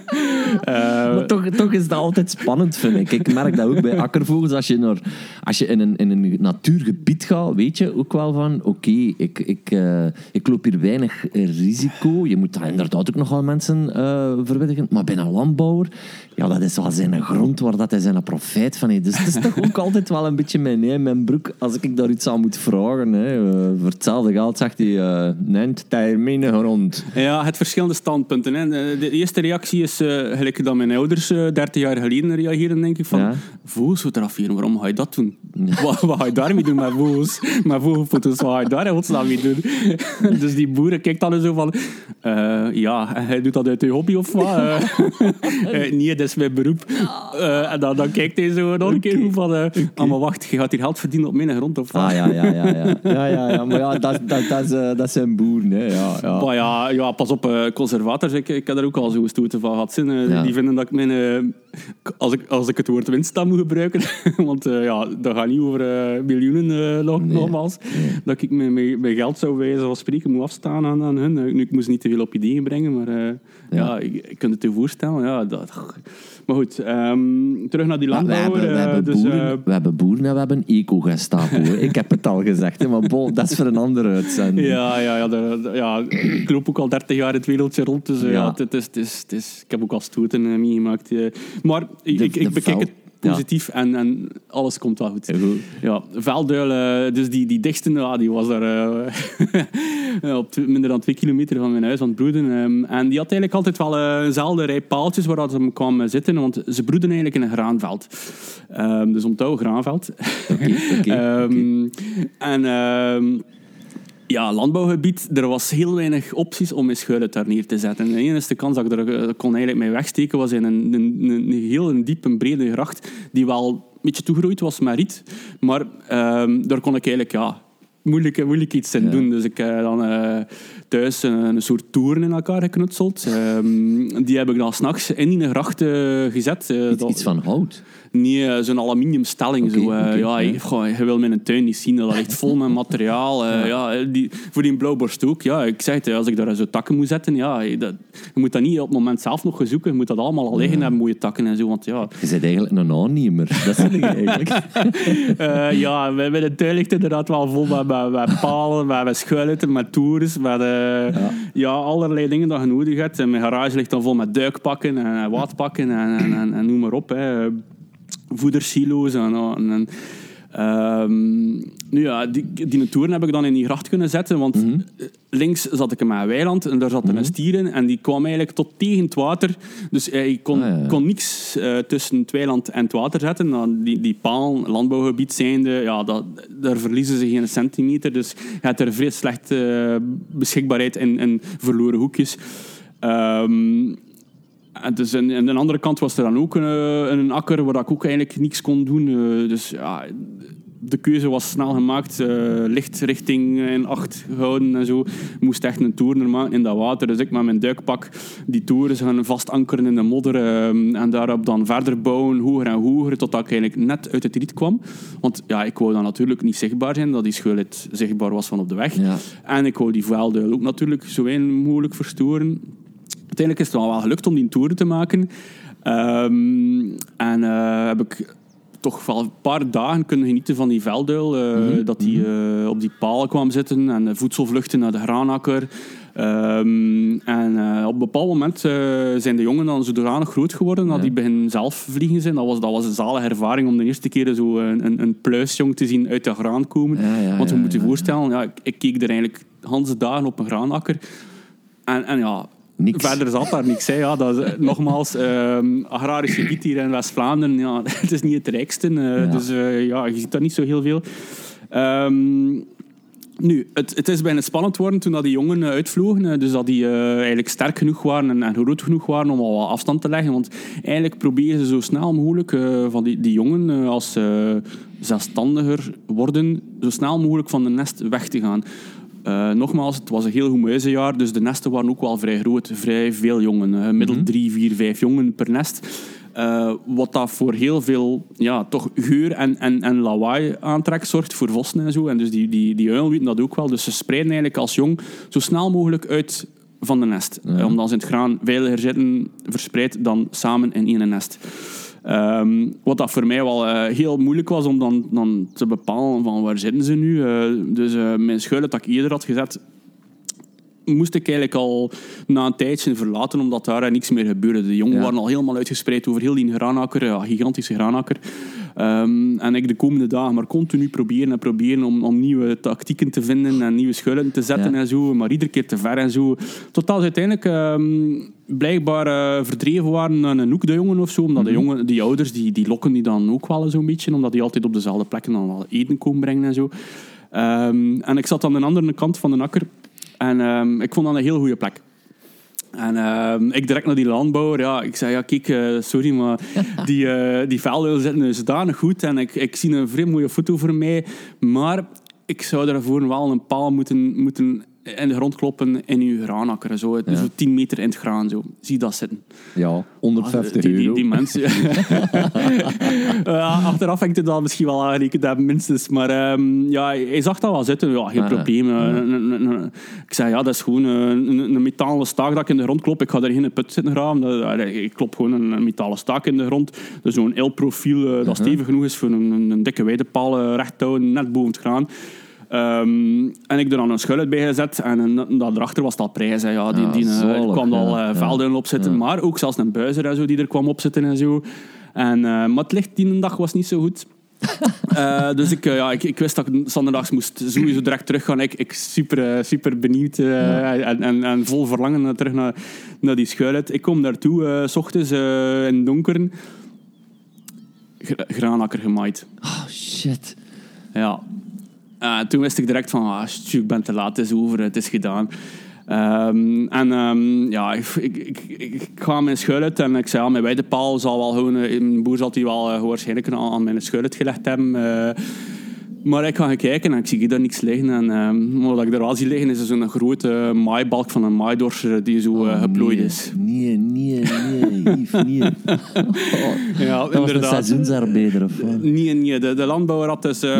Eh, Maar toch, toch is dat altijd spannend, vind ik. Ik merk dat ook bij akkervogels. Als je, naar, als je in, een, in een natuurgebied gaat, weet je ook wel van... Oké, ik, ik, eh, ik loop hier weinig eh, risico. Je moet inderdaad ook nogal mensen eh verwittigen. Maar bij een landbouwer, ja, dat is wel zijn grond waar dat hij zijn profijt van heeft. Dus het is toch ook altijd wel een beetje mijn, mijn broek als als ik daar iets aan moet vragen, hè, eh, voor hetzelfde geld zegt hij, eh neemt termine grond. Ja, het verschillende standpunten. Hè. De de eerste reactie is eh, gelijk dat mijn ouders eh 30 jaar geleden reageren, denk ik van... Ja. Fotograferen, waarom ga je dat doen? Wat, wat ga je daarmee doen met vogels? Met vogelfoto's, wat ga je daar in godsnaam mee doen? dus die boeren kijkt dan zo van... eh, ja, hij doet dat uit je hobby of wat? Eh, eh, nee, dat is mijn beroep. Eh, en dan, dan kijkt hij zo nog een keer van... eh ah, maar wacht, je gaat hier geld verdienen op mijn grond of wat? Ah, ja, ja, ja. Ja, ja, ja, ja. Maar ja, dat, dat, dat, is, eh, dat zijn boeren, hè. Ja, ja. Maar ja, ja, pas op, eh, conservators, ik, ik heb daar ook al zo'n stoeten van gehad. Zin, eh, Ja. Die vinden dat ik mijn... eh, als, ik, als ik het woord winststam moet gebruiken, want eh, ja, dat gaat niet over eh, miljoenen eh, nog, Nee. nogmaals, dat ik mijn, mijn, mijn geld zou wijzen van spreken moet afstaan aan, aan hun. Nu, ik moest niet te veel op ideeën brengen, maar eh, ja. ik, ik kan het je voorstellen. Ja, dat, maar goed, ehm, terug naar die Maar we, landbouwer. hebben, we, eh, hebben dus, boeren, eh, we hebben boeren en we hebben eco-gestapo. hè. ik heb het al gezegd, hè, maar bon, dat is voor een andere uitzending. Ja, ja, ja, ja, ik loop ook al 30 jaar het wereldje rond, dus eh, Ja. ja. het is, het is, het is, ik heb ook al stoeten meegemaakt. maar ik, De- ik, ik bekijk het positief en, en alles komt wel goed. Goed. Ja, Velduil, eh, dus die, die dichtste, ja, die was daar eh, op minder dan twee kilometer van mijn huis aan het broeden. ehm, en die had eigenlijk altijd wel eh, eenzelfde rij paaltjes waar ze hem kwamen zitten, want ze broeden eigenlijk in een graanveld. Ehm, dus onthoud graanveld. Oké, oké, Ehm. En ehm, ja, landbouwgebied, er was heel weinig opties om mijn schuilen daar neer te zetten. De enige kans dat ik er eh, kon eigenlijk mee wegsteken was in een, een, heel een diepe, brede gracht die wel een beetje toegegroeid was met riet. Maar ehm, daar kon ik eigenlijk ja, moeilijk, moeilijk iets in Ja. doen. Dus ik heb dan eh, thuis een, een soort toeren in elkaar geknutseld. Ehm, die heb ik dan s'nachts in die gracht eh, gezet. Eh, Iets, dat- iets van hout. Nee, eh, zo'n aluminiumstelling. Oké, zo, eh, ja, ja. goh, je wil mijn tuin niet zien, dat ligt vol met materiaal. eh, ja. die, voor die blauwborst ook. Ja, ik zeg het, als ik daar zo takken moet zetten, ja, je- dat, je moet dat niet op het moment zelf nog gaan zoeken. Je moet dat allemaal al liggen hebben, mooie takken en zo. Want ja, Je bent eigenlijk een aannemer. Dat zeg ik eigenlijk. ja mijn, mijn tuin ligt inderdaad wel vol met, met, met palen, met, met schuiluiten, met toers, met eh, ja. allerlei dingen dat je nodig hebt. En mijn garage ligt dan vol met duikpakken en, en waterpakken en, en, en, en noem maar op. Hè. Voedersilo's en... en, en ehm, nu ja, die, die toeren heb ik dan in die gracht kunnen zetten, want Mhm. links zat ik in mijn weiland en daar zat er een stier in en die kwam eigenlijk tot tegen het water. Dus eh, ik kon, Ah, ja, kon niks eh, tussen het weiland en het water zetten. Nou, die, die paal, landbouwgebied zijnde, ja, dat, daar verliezen ze geen centimeter. Dus je hebt er vrij slecht eh, beschikbaarheid in, in verloren hoekjes. Ehm, en dus aan aan de andere kant was er dan ook een, eh, een akker waar ik ook eigenlijk niks kon doen. Eh, dus ja, de keuze was snel gemaakt. eh, licht richting in acht houden en zo. Moest echt een toer maken in dat water. Dus ik met mijn duikpak die toeren gaan vast ankeren in de modder. eh, en daarop dan verder bouwen, hoger en hoger, totdat ik eigenlijk net uit het riet kwam. Want ja, ik wou dan natuurlijk niet zichtbaar zijn, dat die schuilheid zichtbaar was van op de weg. Ja. En ik wou die vuilduil ook natuurlijk zo weinig mogelijk verstoren. Uiteindelijk is het dan wel gelukt om die tour te maken. Ehm, en eh, heb ik toch wel een paar dagen kunnen genieten van die velduil. eh, dat die eh, op die palen kwam zitten en de voedselvluchten naar de graanakker. Ehm, en op een bepaald moment zijn de jongen dan zodanig groot geworden dat Ja. die beginnen zelf vliegen zijn. Dat was, dat was een zalige ervaring om de eerste keer zo een, een, een pluisjong te zien uit de graan komen. Ja, ja, Want je ja, moet je ja, voorstellen, ja, ik, ik keek er eigenlijk Hans dagen op een graanakker. En, en ja, Niks. verder zat daar niks. Hè. Ja, dat is, eh, nogmaals, ehm agrarisch gebied hier in West-Vlaanderen, ja, het is niet het rijkste. eh, Ja. Dus eh, ja, je ziet daar niet zo heel veel. Ehm, nu, het, het is bijna spannend worden toen dat die jongen uitvlogen. Dus dat die eigenlijk sterk genoeg waren en, en groot genoeg waren om al wat afstand te leggen. Want eigenlijk proberen ze zo snel mogelijk van die, die jongen, als ze zelfstandiger worden, zo snel mogelijk van de nest weg te gaan. Eh, nogmaals, het was een heel goed muizenjaar, dus de nesten waren ook wel vrij groot. Vrij veel jongen. middel drie, vier, vijf jongen per nest. Eh, wat dat voor heel veel ja, toch geur en, en, en lawaai aantrekt zorgt voor vossen en zo. En dus die, die, die uilen weten dat ook wel. Dus ze spreiden eigenlijk als jong zo snel mogelijk uit van de nest. Ja. Eh, omdat ze in het graan veiliger zitten verspreid dan samen in één nest. Ehm, wat dat voor mij wel eh, heel moeilijk was om dan, dan te bepalen van waar zitten ze nu. Eh, dus eh, mijn schuilen dat ik eerder had gezet, moest ik eigenlijk al na een tijdje verlaten, omdat daar eh, niks meer gebeurde. De jongen Ja. waren al helemaal uitgespreid over heel die graanakker, ja, gigantische graanakker. Ehm, en ik de komende dagen maar continu proberen en proberen om, om nieuwe tactieken te vinden en nieuwe schuilen te zetten Ja. en zo, maar iedere keer te ver en zo. Totdat ze uiteindelijk ehm, blijkbaar eh, verdreven waren naar een hoek, de jongen of zo, omdat Mhm. de, jongen, die ouders die, die lokken die dan ook wel zo'n beetje, omdat die altijd op dezelfde plekken dan wel eten komen brengen en zo. Ehm, en ik zat aan de andere kant van de akker en ehm, ik vond dat een heel goede plek. En ehm, ik direct naar die landbouwer. Ja, ik zei, ja, kijk, eh, sorry, maar die, eh die velden zitten zodanig goed. En ik, ik zie een vrij mooie foto voor mij. Maar ik zou daarvoor wel een paal moeten, moeten in de grond kloppen in uw graanakker. Zo, Ja. zo 10 meter in het graan. Zo. Zie dat zitten. Ja, 150 die, die, euro. die mensen. ja, achteraf hangt het dan misschien wel aangerekend hebben, minstens. Maar ehm, ja, hij zag dat wel zitten. Ja, geen probleem. ja. Eh, Ik zei, ja, dat is gewoon eh, een, een metalen staak dat ik in de grond klop. Ik ga er geen put zitten graven. Ik klop gewoon een, een metalen staak in de grond. Dus zo'n L-profiel eh, dat stevig genoeg is voor een, een, een dikke weidepaal recht te houden, net boven het graan. Ehm, en ik er dan een schuil bij gezet en een, dat erachter was dat prijs. hè. Ja, die, die, eh, zalig, kwam al ja, eh, velden op zitten, maar ook zelfs een buizer en zo, die er kwam opzitten en zo. En, eh, maar het licht die dag was niet zo goed. Dus ik, ja, ik, ik wist dat ik zondags moest sowieso direct teruggaan. Ik, ik super, super benieuwd en, en, en vol verlangen terug naar, naar die schuilhut. Ik kom daartoe, s ochtends in het donker. Gra- graanakker gemaaid. Oh, shit. Ja. Eh, toen wist ik direct van, ah, ik ben te laat, het is over, het is gedaan. Ehm, en ehm, ja, ik, ik, ik, ik mijn schuilet en ik zei, mijn weidepaal zal wel gewoon, eh, een boer zal die wel eh, waarschijnlijk aan, aan mijn schuilet gelegd hebben. eh. Maar ik ga gaan kijken en ik zie daar niks liggen. En ehm, wat ik er wel zie liggen is zo'n grote maaibalk van een maaidorser die zo eh, geplooid nee, is. Nee, nee, nee, Yves, nee. Ja, Dat was een inderdaad. seizoensarbeider of wat? Nee, nee, de, de landbouwer had dus... eh,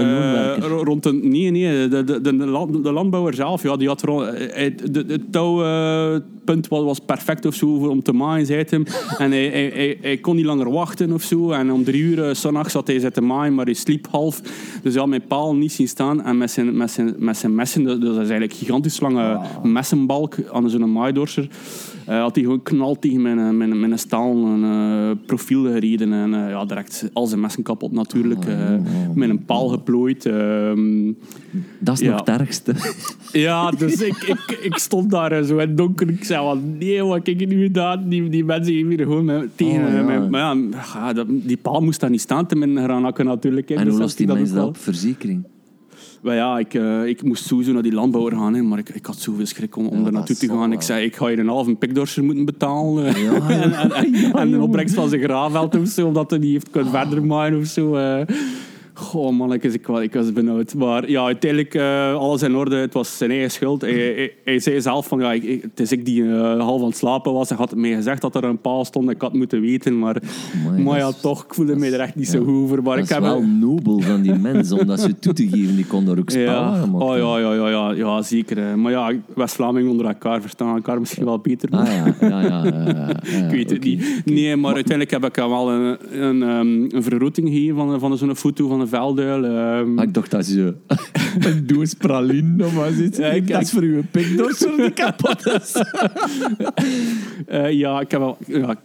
Een rond de, nee, nee, de, de, de, de land- de landbouwer zelf, ja, die had ro- eh, het, de, het touwpunt was, perfect of zo om te maaien, zei hem. En hij, hij, hij, hij kon niet langer wachten of zo. En om drie uur, 's zonnachts zat hij zitten maaien, maar hij sliep half. Dus hij had mijn paal niet zien staan. En met zijn, met zijn, met zijn messen, dat dat is eigenlijk een gigantisch lange messenbalk aan zo'n maaidorser, eh, had hij gewoon knal tegen mijn, eh, mijn, mijn stalen eh, profiel gereden. En eh, ja, direct al zijn messen kapot natuurlijk. eh, met een paal geplooid. ehm. Dat is Ja. nog het ergste. ja, dus ik, ik, ik stond daar zo in het donker. Ik zei van, nee, wat heb ik nu gedaan? Die, die mensen hier gewoon met, tegen Oh, ja. Maar ja, die paal moest daar niet staan te mijn granakken natuurlijk. hè. En Dus hoe dat lost die dat mens ook dat op? Verzekering? Maar ja, ik, eh, ik moest sowieso naar die landbouwer gaan, hè, maar ik, ik had zoveel schrik om, om Ja, er naartoe te gaan. Ik zei, ik ga hier een halve pikdorser moeten betalen. eh. Ja, ja. en en, en, Ja, en een opbrengst van zijn graafveld of zo, omdat hij niet heeft kunnen verder maaien of zo. eh. Goh, mannetjes, ik, ik was benauwd. Maar ja, uiteindelijk, eh, alles in orde. Het was zijn eigen schuld. Hij, hij, hij zei zelf van, ja, ik, het is ik die eh, half aan het slapen was. Hij had mij gezegd dat er een paal stond. Ik had moeten weten, maar, maar ja, is- toch, ik voelde me er echt niet ja. zo goed over. Maar Dat ik is heb wel nobel van die mensen om dat ze toe te geven. Die kon daar ook spel ja. Oh, ja, ja, ja, ja, ja, zeker. hè. Maar ja, West-Vlamingen onder elkaar verstaan elkaar misschien wel beter. Ah ja, ja, ja. ja, ik weet het niet. Nee, maar uiteindelijk heb ik wel een, een, ehm, een gegeven van, van zo'n foto van een velduil. ehm. Maar ik dacht dat ze een doos praline of wat zit. Ja, ik- dat is voor uw pikdorser die kapot is. Eh, ja, ik heb wel... Ja,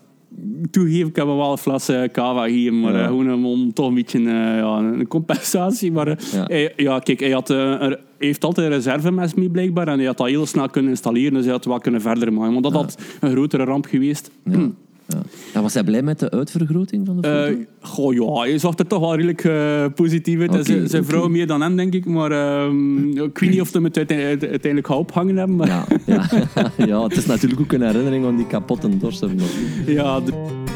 toegeven, ik heb wel een fles eh, cava gegeven, maar Ja. eh, gewoon om, om toch een beetje eh, ja, een compensatie. Maar eh, Ja. hij- ja, kijk, hij, had, eh, een- hij heeft altijd een reservemes mee blijkbaar en hij had dat heel snel kunnen installeren, dus hij had wel kunnen verder maken. Want dat had een grotere ramp geweest. Ja, ja. Was hij blij met de uitvergroting van de foto? Eh, goh, ja, hij zag er toch wel redelijk eh, positief uit. Oké, zijn vrouw meer dan hem, denk ik. Maar ehm, ik weet niet of ze het uiteindelijk, uiteindelijk ophangen hebben. Maar ja, ja, ja. ja, het is natuurlijk ook een herinnering aan die kapotte dorser. maar- de-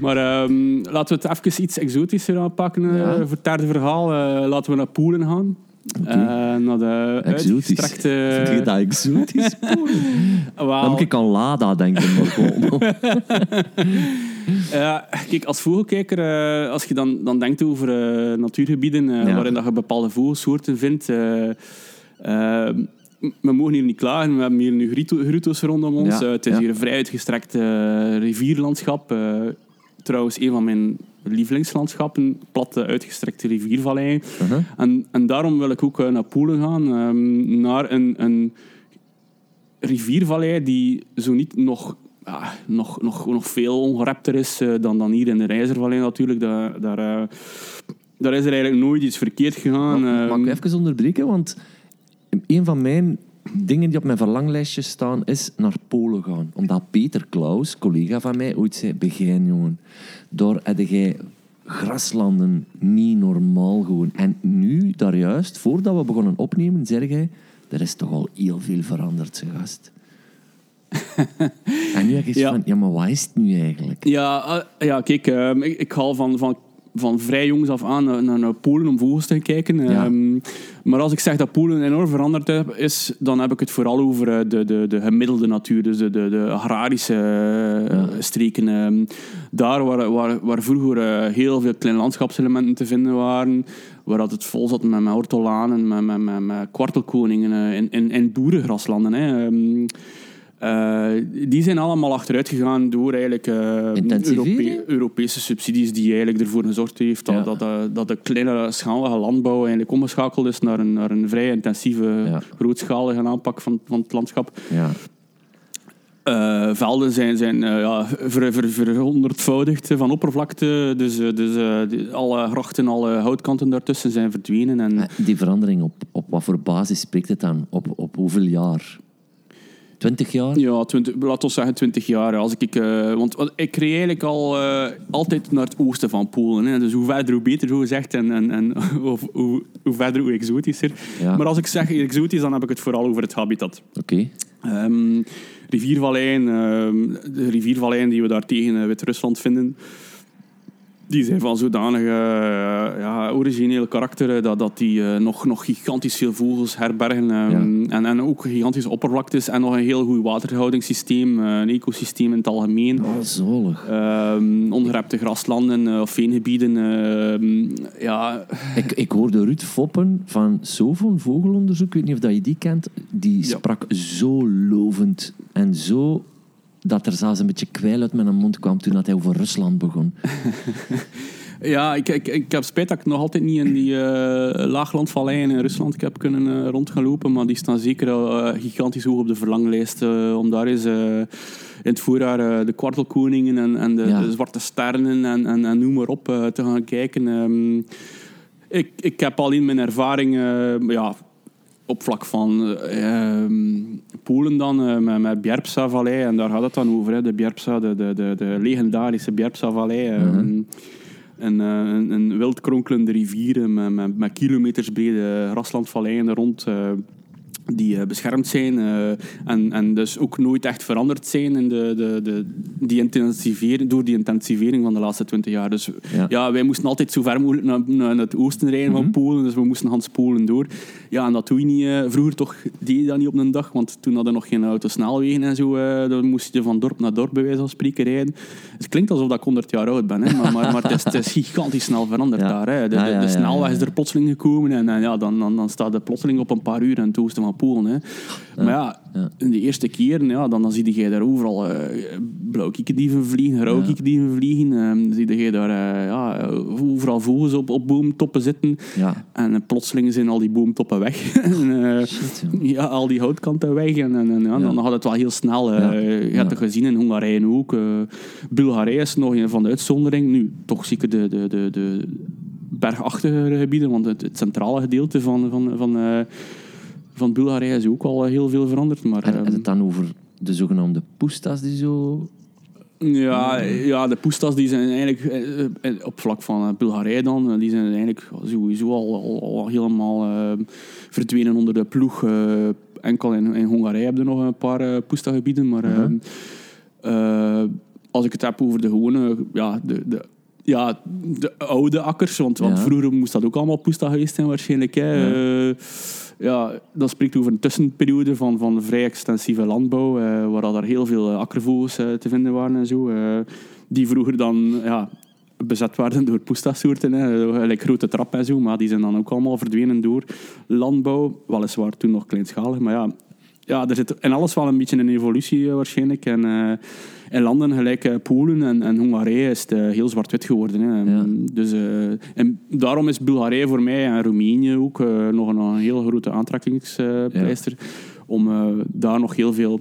Maar ehm, laten we het even iets exotischer aanpakken eh, voor het derde verhaal. Eh, laten we naar Polen gaan. Eh, naar de Exotisch. uitgestrekte... Vind je dat exotisch? Wauw. Dan moet ik aan Lada denken. Maar. Ja, kijk, als vogelkijker, eh, als je dan, dan denkt over natuurgebieden Ja. waarin dat je bepaalde vogelsoorten vindt, we mogen hier niet klagen. We hebben hier nu groeto's rondom ons. Ja, het is hier een vrij uitgestrekt rivierlandschap. Trouwens, een van mijn lievelingslandschappen. Platte, uitgestrekte riviervalleien. Uh-huh. En, en daarom wil ik ook eh, naar Poelen gaan. ehm, naar een, een riviervallei die zo niet nog, ja, nog, nog, nog veel ongerepter is eh, dan, dan hier in de Rijzervallei natuurlijk. Daar, daar, eh, daar is er eigenlijk nooit iets verkeerd gegaan. Mag Ehm, ik even onderbreken? Want een van mijn dingen die op mijn verlanglijstje staan is naar Polen gaan. Omdat Peter Klaus, collega van mij, ooit zei: Begin, jongen, daar heb jij graslanden niet normaal gewoon. En nu, daar juist, voordat we begonnen opnemen, zeg jij: Er is toch al heel veel veranderd, ze gast. en nu heb iets Ja. van: Ja, maar wat is het nu eigenlijk? Ja, eh, ja kijk, ehm, ik, ik ga van, van, van vrij jongs af aan naar, naar, Polen om vogels te kijken. Ja. Ehm, maar als ik zeg dat Polen enorm veranderd is, dan heb ik het vooral over eh, de, de, de gemiddelde natuur, dus de, de, de agrarische eh, streken. Ehm, daar waar, waar, waar vroeger eh, heel veel kleine landschapselementen te vinden waren, waar dat het vol zat met, met ortolanen, met, met, met, met kwartelkoningen in, in, in boerengraslanden. Hè. Ehm, eh, die zijn allemaal achteruit gegaan door eigenlijk eh? Europe- Europese subsidies die eigenlijk ervoor gezorgd heeft dat, Ja. dat, de, dat de kleine schalige landbouw eigenlijk omgeschakeld is naar een, naar een vrij intensieve, Ja. grootschalige aanpak van, van het landschap. Ja. Eh, velden zijn, zijn ja, ver, ver, verhonderdvoudigd van oppervlakte. Dus, dus die- alle grachten, alle houtkanten daartussen zijn verdwenen. En, Die verandering, op, op wat voor basis spreekt het dan? Op, op hoeveel jaar? Twintig jaar? Ja, 20, laten we zeggen 20 jaar. Als ik, eh, want ik reed eigenlijk al eh, altijd naar het oosten van Polen. Hè. Dus hoe verder, hoe beter, zo gezegd. En, en, en of, hoe, hoe verder, hoe exotischer. Ja. Maar als ik zeg exotisch, dan heb ik het vooral over het habitat. Oké. Ehm, riviervalleien, ehm, de riviervalleien die we daar tegen eh, Wit-Rusland vinden, die zijn van zodanig eh, ja, origineel karakter eh, dat, dat die eh, nog, nog gigantisch veel vogels herbergen. ehm, en, en ook gigantische oppervlaktes en nog een heel goed waterhoudingssysteem, een ecosysteem in het algemeen. Oh, zolig. Ehm ongerepte graslanden of veengebieden. ehm, ja, Ik, ik hoorde Ruud Foppen van Sovon Vogelonderzoek, ik weet niet of dat je die kent, die Ja. sprak zo lovend en zo dat er zelfs een beetje kwijl uit mijn mond kwam toen dat hij over Rusland begon. Ja, ik, ik, ik heb spijt dat ik nog altijd niet in die eh laaglandvalleien in Rusland heb kunnen eh, rond gaan lopen, maar die staan zeker al, eh, gigantisch hoog op de verlanglijst. om daar eens in het voorjaar de kwartelkoningen en, en de, Ja. de zwarte sterren en, en, en noem maar op te gaan kijken. Ehm, ik, ik heb al in mijn ervaring ja, op vlak van eh, ehm, Polen dan, eh, met, met Bjerpsa-vallei, en daar gaat het dan over, hè, de Bjerpsa, de, de, de, de legendarische Bjerpsa-vallei. ehm, een, eh, een, een wild kronkelende rivieren met, met, met kilometers brede graslandvalleien er rond. Die eh, beschermd zijn eh, en, en dus ook nooit echt veranderd zijn in de, de, de, die intensivering, door die intensivering van de laatste twintig jaar. Dus Ja. ja. wij moesten altijd zo ver mogelijk naar, naar het oosten rijden van Polen, dus we moesten Hans Polen door. Ja, en dat doe je niet. eh, vroeger toch deed je dat niet op een dag, want toen hadden we nog geen autosnelwegen en zo. dan moest je van dorp naar dorp bij wijze van spreken rijden. Het klinkt alsof ik 100 jaar oud ben, hè, maar, maar, maar het, is, het is gigantisch snel veranderd Ja. daar. Hè. De, snelweg is er plotseling gekomen en, en ja, dan, dan, dan staat de plotseling op een paar uur in het oosten van Polen. Hè. Maar ja, ja. in de eerste keren, ja, dan, dan zie je daar overal uh, blauwe kiekerdieven vliegen, kiekerdieven vliegen. Um, zie je daar eh, ja, overal vogels op, op boomtoppen zitten. Ja. En eh, plotseling zijn al die boomtoppen weg. en, eh, Shit, ja, al die houtkanten weg. En, en, dan gaat het wel heel snel. eh. Je hebt het gezien in Hongarije ook. eh Bulgarije is nog een van de uitzondering. Nu, toch zeker de, de, de, de bergachtige gebieden, want het, het centrale gedeelte van, van, van, eh, van Bulgarije is ook al heel veel veranderd. Maar, En, ehm, het dan over de zogenaamde poestas die zo... Ja, ja, de poestas die zijn eigenlijk eh, eh, op vlak van eh, Bulgarije dan, eh, die zijn eigenlijk sowieso al, al, al helemaal eh, verdwenen onder de ploeg. eh, enkel in, in Hongarije hebben we nog een paar uh, poestagebieden, maar Mhm. eh, eh, als ik het heb over de gewone, ja, de, de, ja, de oude akkers, want, want Ja. vroeger moest dat ook allemaal poesta geweest zijn waarschijnlijk. Hè. Ja. Eh, ja, dat spreekt over een tussenperiode van, van vrij extensieve landbouw, eh, waar daar heel veel eh, akkervogels eh, te vinden waren en zo. die vroeger dan ja, bezet werden door poestasoorten, gelijk grote trap en zo, maar die zijn dan ook allemaal verdwenen door landbouw. Weliswaar toen nog kleinschalig, maar ja, ja er zit in alles wel een beetje een evolutie waarschijnlijk. En in landen gelijk eh, Polen en, en Hongarije is het eh, heel zwart-wit geworden. Hè. Ja. Dus, eh, en daarom is Bulgarije voor mij en Roemenië ook nog een, een heel grote aantrekkingspleister. Om daar nog heel veel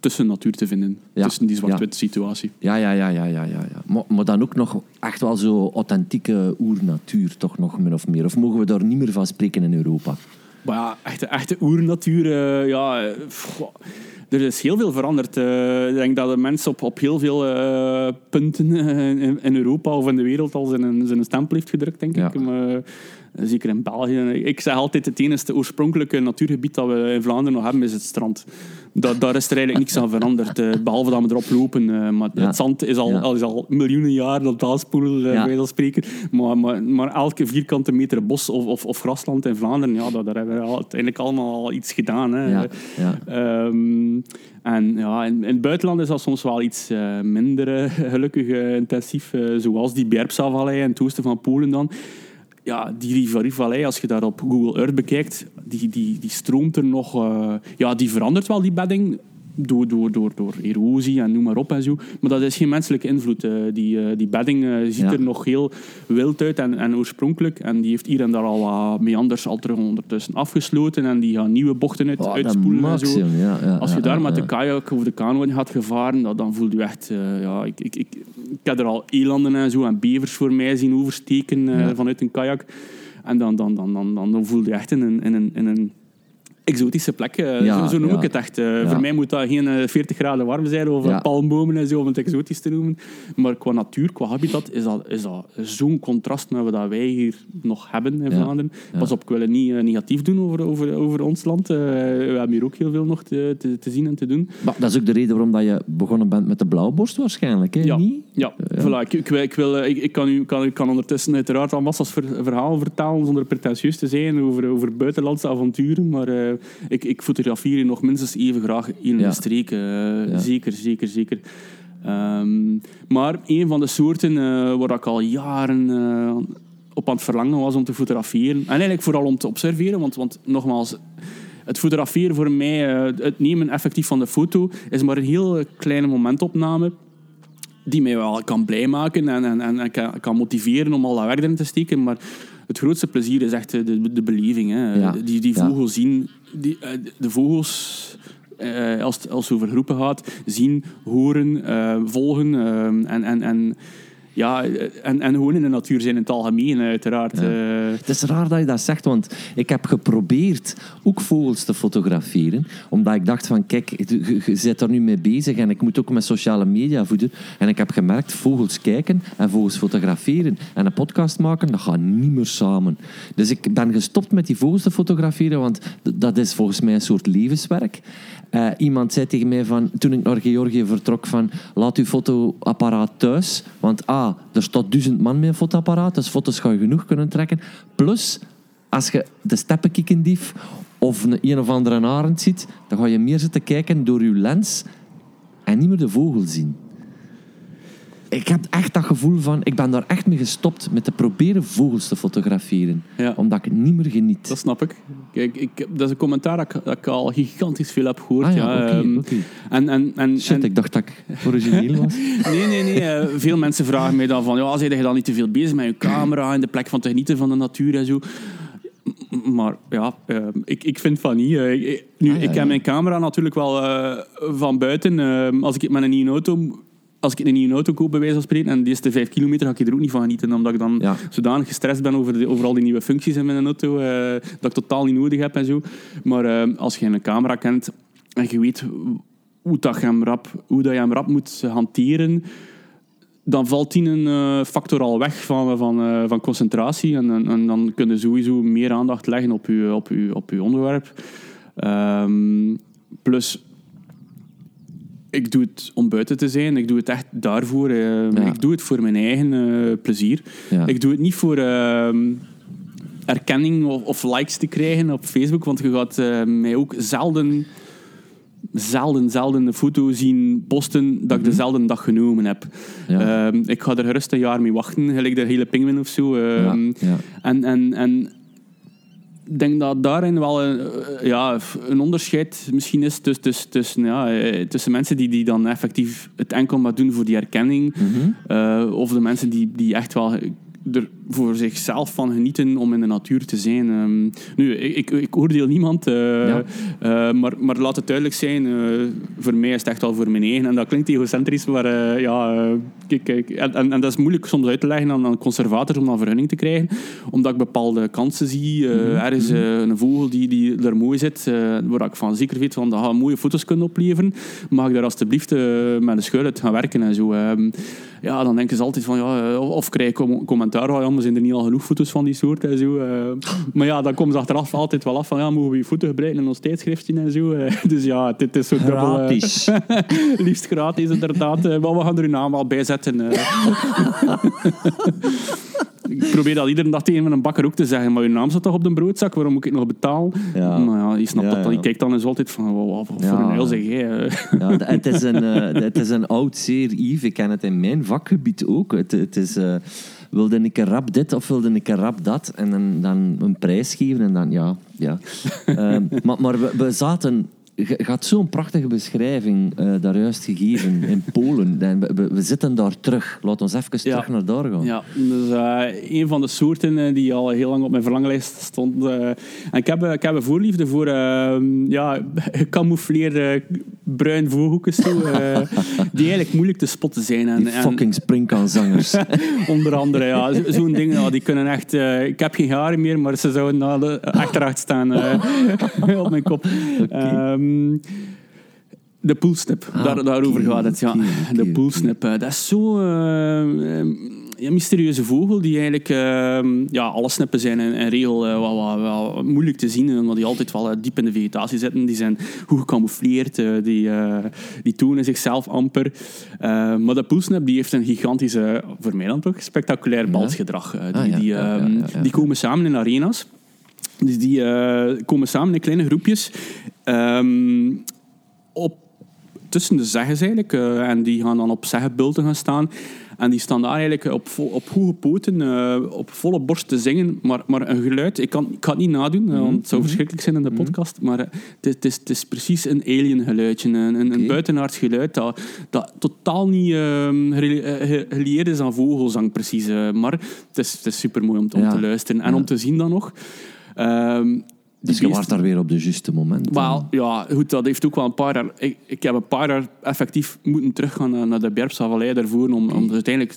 tussen natuur te vinden. Ja. Tussen die zwart-wit situatie. Ja, ja, ja, ja, ja, ja. ja. Maar, maar dan ook nog echt wel zo authentieke oernatuur, toch nog min of meer. Of mogen we daar niet meer van spreken in Europa? Maar ja, echte, echte oernatuur, eh, ja... pff, er is heel veel veranderd. Eh, ik denk dat de mensen op, op heel veel eh, punten in, in Europa of in de wereld al zijn, zijn stempel heeft gedrukt, denk Ja. ik. Maar, zeker in België. Ik zeg altijd, het enige oorspronkelijke natuurgebied dat we in Vlaanderen nog hebben, is het strand. Dat, daar is er eigenlijk niks aan veranderd, eh, behalve dat we erop lopen. eh, maar Ja. het zand is al, Ja. al, is al miljoenen jaar dat Ja. eh, bij wijze van spreken. Maar, maar, maar elke vierkante meter bos of, of, of grasland in Vlaanderen, ja, dat, daar hebben we al- uiteindelijk allemaal al iets gedaan. Hè. Ehm, en ja, in, in het buitenland is dat soms wel iets eh, minder eh, gelukkig eh, intensief, eh, zoals die Bjerpsa-vallei in het oosten van Polen dan. Ja, die Rivari-vallei, als je daar op Google Earth bekijkt, die, die, die stroomt er nog... eh, ja, die verandert wel, die bedding, door, door, door, door erosie en noem maar op en zo. Maar dat is geen menselijke invloed. eh. die, eh, die bedding eh, ziet Ja. er nog heel wild uit en, en oorspronkelijk. En die heeft hier en daar al wat meanders al terug ondertussen afgesloten. En die gaan nieuwe bochten uit, Oh, uitspoelen en zo. maximum, ja, ja, Als je daar met de kajak of de kano in gaat gevaren, dan, dan voel je echt... ja, ik, ik, ik, ik heb er al elanden en zo en bevers voor mij zien oversteken vanuit een kajak. En dan, dan, dan, dan, dan, dan voel je echt in een, in een, in een exotische plek. eh, Ja, zo, zo noem ja. ik het echt. Eh, Ja. Voor mij moet dat geen eh, 40 graden warm zijn of eh, Ja. palmbomen en zo om het exotisch te noemen. Maar qua natuur, qua habitat, is dat, is dat zo'n contrast met wat wij hier nog hebben in. Vlaanderen. Pas op, ik wil het niet eh, negatief doen over, over, over ons land. Eh, we hebben hier ook heel veel nog te, te, te zien en te doen. Maar dat is ook de reden waarom dat je begonnen bent met de blauwborst waarschijnlijk, hè? Ja, Niet? ja. Voilà, ik, ik, wil- ik, wil, eh, ik, ik, kan u, kan, kan ondertussen uiteraard al massa's ver, verhalen vertellen zonder pretentieus te zijn over, over buitenlandse avonturen. Maar eh, ik, ik fotografeer hier nog minstens even graag in de streken. eh. Zeker, zeker, zeker. Ehm, maar een van de soorten eh, waar ik al jaren eh, op aan het verlangen was om te fotograferen. En eigenlijk vooral om te observeren, want, want nogmaals... Het fotograferen voor mij, eh, het nemen effectief van de foto, is maar een heel kleine momentopname die mij wel kan blij maken en, en, en, en kan, kan motiveren om al dat werk erin te steken. Maar het grootste plezier is echt de, de, de beleving. Hè. Ja. Die, die Ja. vogels zien, die, eh, de vogels, eh, als, het, als het over groepen gaat, zien, horen, eh, volgen eh, en, en, en, ja, eh, en, en gewoon in de natuur zijn in het algemeen, uiteraard. Ja. Eh, Het is raar dat je dat zegt, want ik heb geprobeerd ook vogels te fotograferen. Omdat ik dacht van, kijk, je, bent er nu mee bezig en ik moet ook met sociale media voeden. En ik heb gemerkt, vogels kijken en vogels fotograferen en een podcast maken, dat gaat niet meer samen. Dus ik ben gestopt met die vogels te fotograferen, want dat is volgens mij een soort levenswerk. Eh, iemand zei tegen mij van, toen ik naar Georgië vertrok van, laat uw fotoapparaat thuis, want Er staat duizend man met een fotoapparaat, dus foto's ga je genoeg kunnen trekken. Plus, als je de steppenkikkendief of een, een of andere arend ziet, dan ga je meer zitten kijken door je lens en niet meer de vogel zien. Ik heb echt dat gevoel van, ik ben daar echt mee gestopt met te proberen vogels te fotograferen. Ja. Omdat ik het niet meer geniet. dat snap ik. Kijk, ik, dat is een commentaar dat ik, dat ik al gigantisch veel heb gehoord. Ah ja, oké, ehm. En, en, en, Shit, en- ik dacht dat ik origineel was. Nee, nee, nee. eh, veel mensen vragen mij dan van... Ja, zijn je dan niet te veel bezig met je camera... in de plek van te genieten van de natuur en zo? Maar ja, eh, ik, ik vind van niet. eh, ik- nu, Ah, ja, ik ja. heb mijn camera natuurlijk wel eh, van buiten. eh, als ik met een nieuwe auto... Als ik een nieuwe auto koop, bij wijze van spreken, en die de vijf kilometer, ga ik er ook niet van genieten. Omdat ik dan Ja. zodanig gestrest ben over, de, over al die nieuwe functies in mijn auto, eh, dat ik totaal niet nodig heb en zo. Maar eh, als je een camera kent en je weet hoe, dat je, hem rap, hoe dat je hem rap moet hanteren, dan valt die een eh, factor al weg van, van, van concentratie. En, en, en dan kun je sowieso meer aandacht leggen op je, op je, op je onderwerp. Ehm, plus, ik doe het om buiten te zijn. Ik doe het echt daarvoor. eh, Ik doe het voor mijn eigen eh, plezier. Ja. Ik doe het niet voor ehm, erkenning of, of likes te krijgen op Facebook. Want je gaat eh, mij ook zelden zelden, zelden een foto zien posten dat ik dezelfde dag genomen heb. Ja. Ehm, ik ga er gerust een jaar mee wachten, gelijk de hele pinguïn of zo. Ehm. En, en, en denk dat daarin wel een, eh, ja, een onderscheid misschien is tussen, tussen, tussen, ja, eh, tussen mensen die, die dan effectief het enkel maar doen voor die erkenning. Mhm. eh, of de mensen die, die echt wel er voor zichzelf van genieten om in de natuur te zijn. Ehm, nu, ik, ik, ik oordeel niemand, eh, Ja. eh, maar, maar laat het duidelijk zijn, eh, voor mij is het echt wel voor mijn eigen. En dat klinkt egocentrisch, maar ja, kijk, kijk, en, en, en dat is moeilijk soms uit te leggen aan, aan conservators om dan vergunning te krijgen, omdat ik bepaalde kansen zie. eh, Er is een vogel die, die er mooi zit, waar ik van zeker weet van dat gaat mooie foto's kunnen opleveren. Mag ik daar alstublieft eh, met een schuil uit gaan werken en zo. ehm. ja, dan denken ze altijd van, ja, of krijg ik com- commentaar van, maar zijn er niet al genoeg foto's van die soort en zo. eh. maar ja, dan komen ze achteraf altijd wel af van, ja, mogen we je foto gebruiken in ons tijdschriftje en zo. eh. dus ja, dit is zo dubbel... eh, Gratis. liefst gratis, inderdaad. Maar we gaan er uw naam wel bij zetten. ik probeer dat iedere dag tegen mijn bakker ook te zeggen, maar uw naam staat toch op de broodzak, waarom moet ik nog betalen? Ja. Nou ja, je snapt Ja, dat dan. Je kijkt dan eens altijd van, wat, wat voor een heel zeg jij? Ja, het, is een, het is een oud zeer, Yves. Ik ken het in mijn vakgebied ook. Het, het is, wilde ik een rap dit of wilde ik een rap dat? En dan, dan een prijs geven en dan, ja. ja. Eh, maar maar we, we zaten... Had zo'n prachtige beschrijving eh, daar juist gegeven in Polen. En We, we, we zitten daar terug. Laat ons even Ja. terug naar daar gaan. Ja, dus eh, een van de soorten eh, die al heel lang op mijn verlanglijst stond. en ik heb, ik heb een voorliefde voor eh, ja, gecamoufleerde bruin vogelhoekjes, die eigenlijk moeilijk te spotten zijn. En, Die fucking springkanzangers. Onder andere, ja. Zo- Zo'n ding, ja, die kunnen echt... ik heb geen haren meer, maar ze zouden de- achteruit staan op mijn kop. Ehm, de poolsnip, Ah, daar, daarover gaat het, ja. de oké. poolsnip, eh, dat is zo'n een mysterieuze vogel die eigenlijk... ehm, ja, alle snippen zijn in, regel eh, wel, wel, wel moeilijk te zien, omdat die altijd wel eh, diep in de vegetatie zitten. Die zijn goed gecamoufleerd, eh, die, eh, die tonen zichzelf amper. Eh, maar de poolsnip die heeft een gigantische, voor mij dan toch, spectaculair balsgedrag. Eh, die, Ah, ja, die, ja, ehm, die komen samen in arena's. Dus die eh, komen samen in kleine groepjes. Ehm, op, tussen de zeggens eigenlijk. eh, en die gaan dan op zeggenbulten gaan staan. En die staan daar eigenlijk op, op goede poten, eh, op volle borst te zingen. Maar, maar een geluid, ik, kan, ik ga het niet nadoen, eh, want het zou verschrikkelijk zijn in de podcast. Maar het, is- het, is, precies een alien geluidje. Een, een, buitenaards geluid dat, dat totaal niet ehm, eh, gelieerd is aan vogelzang precies. maar het is, het is super mooi om, te- om Ja. te luisteren. En Ja. om te zien dan nog... ehm, Dus je was daar weer op de juiste moment. wel, ja, goed, dat heeft ook wel een paar jaar... Ik, ik heb een paar jaar effectief moeten teruggaan naar, naar de Berpsavallei daarvoor, om, om het uiteindelijk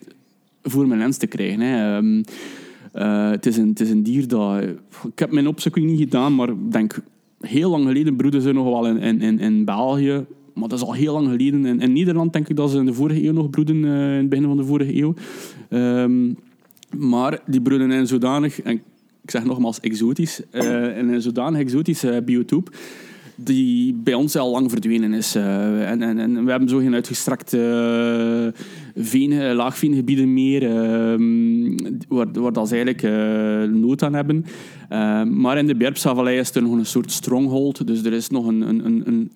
voor mijn lens te krijgen. Hè. Ehm, eh, het, is een, het is een dier dat... Ik heb mijn opzoeking niet gedaan, maar ik denk... Heel lang geleden broeden ze nog wel in, in, in, in België. Maar dat is al heel lang geleden. In, in Nederland denk ik dat ze in de vorige eeuw nog broeden, eh, in het begin van de vorige eeuw. Ehm, maar die broeden in zodanig... En ik zeg nogmaals exotisch, in een zodanig exotische biotoop die bij ons al lang verdwenen is. eh, en, en, en we hebben zo geen uitgestrekte uh, veen, laagveengebieden meer, ehm, waar, waar dat ze eigenlijk nood aan hebben. Maar in de Berpsavallei is er nog een soort stronghold, dus er is nog een... een, een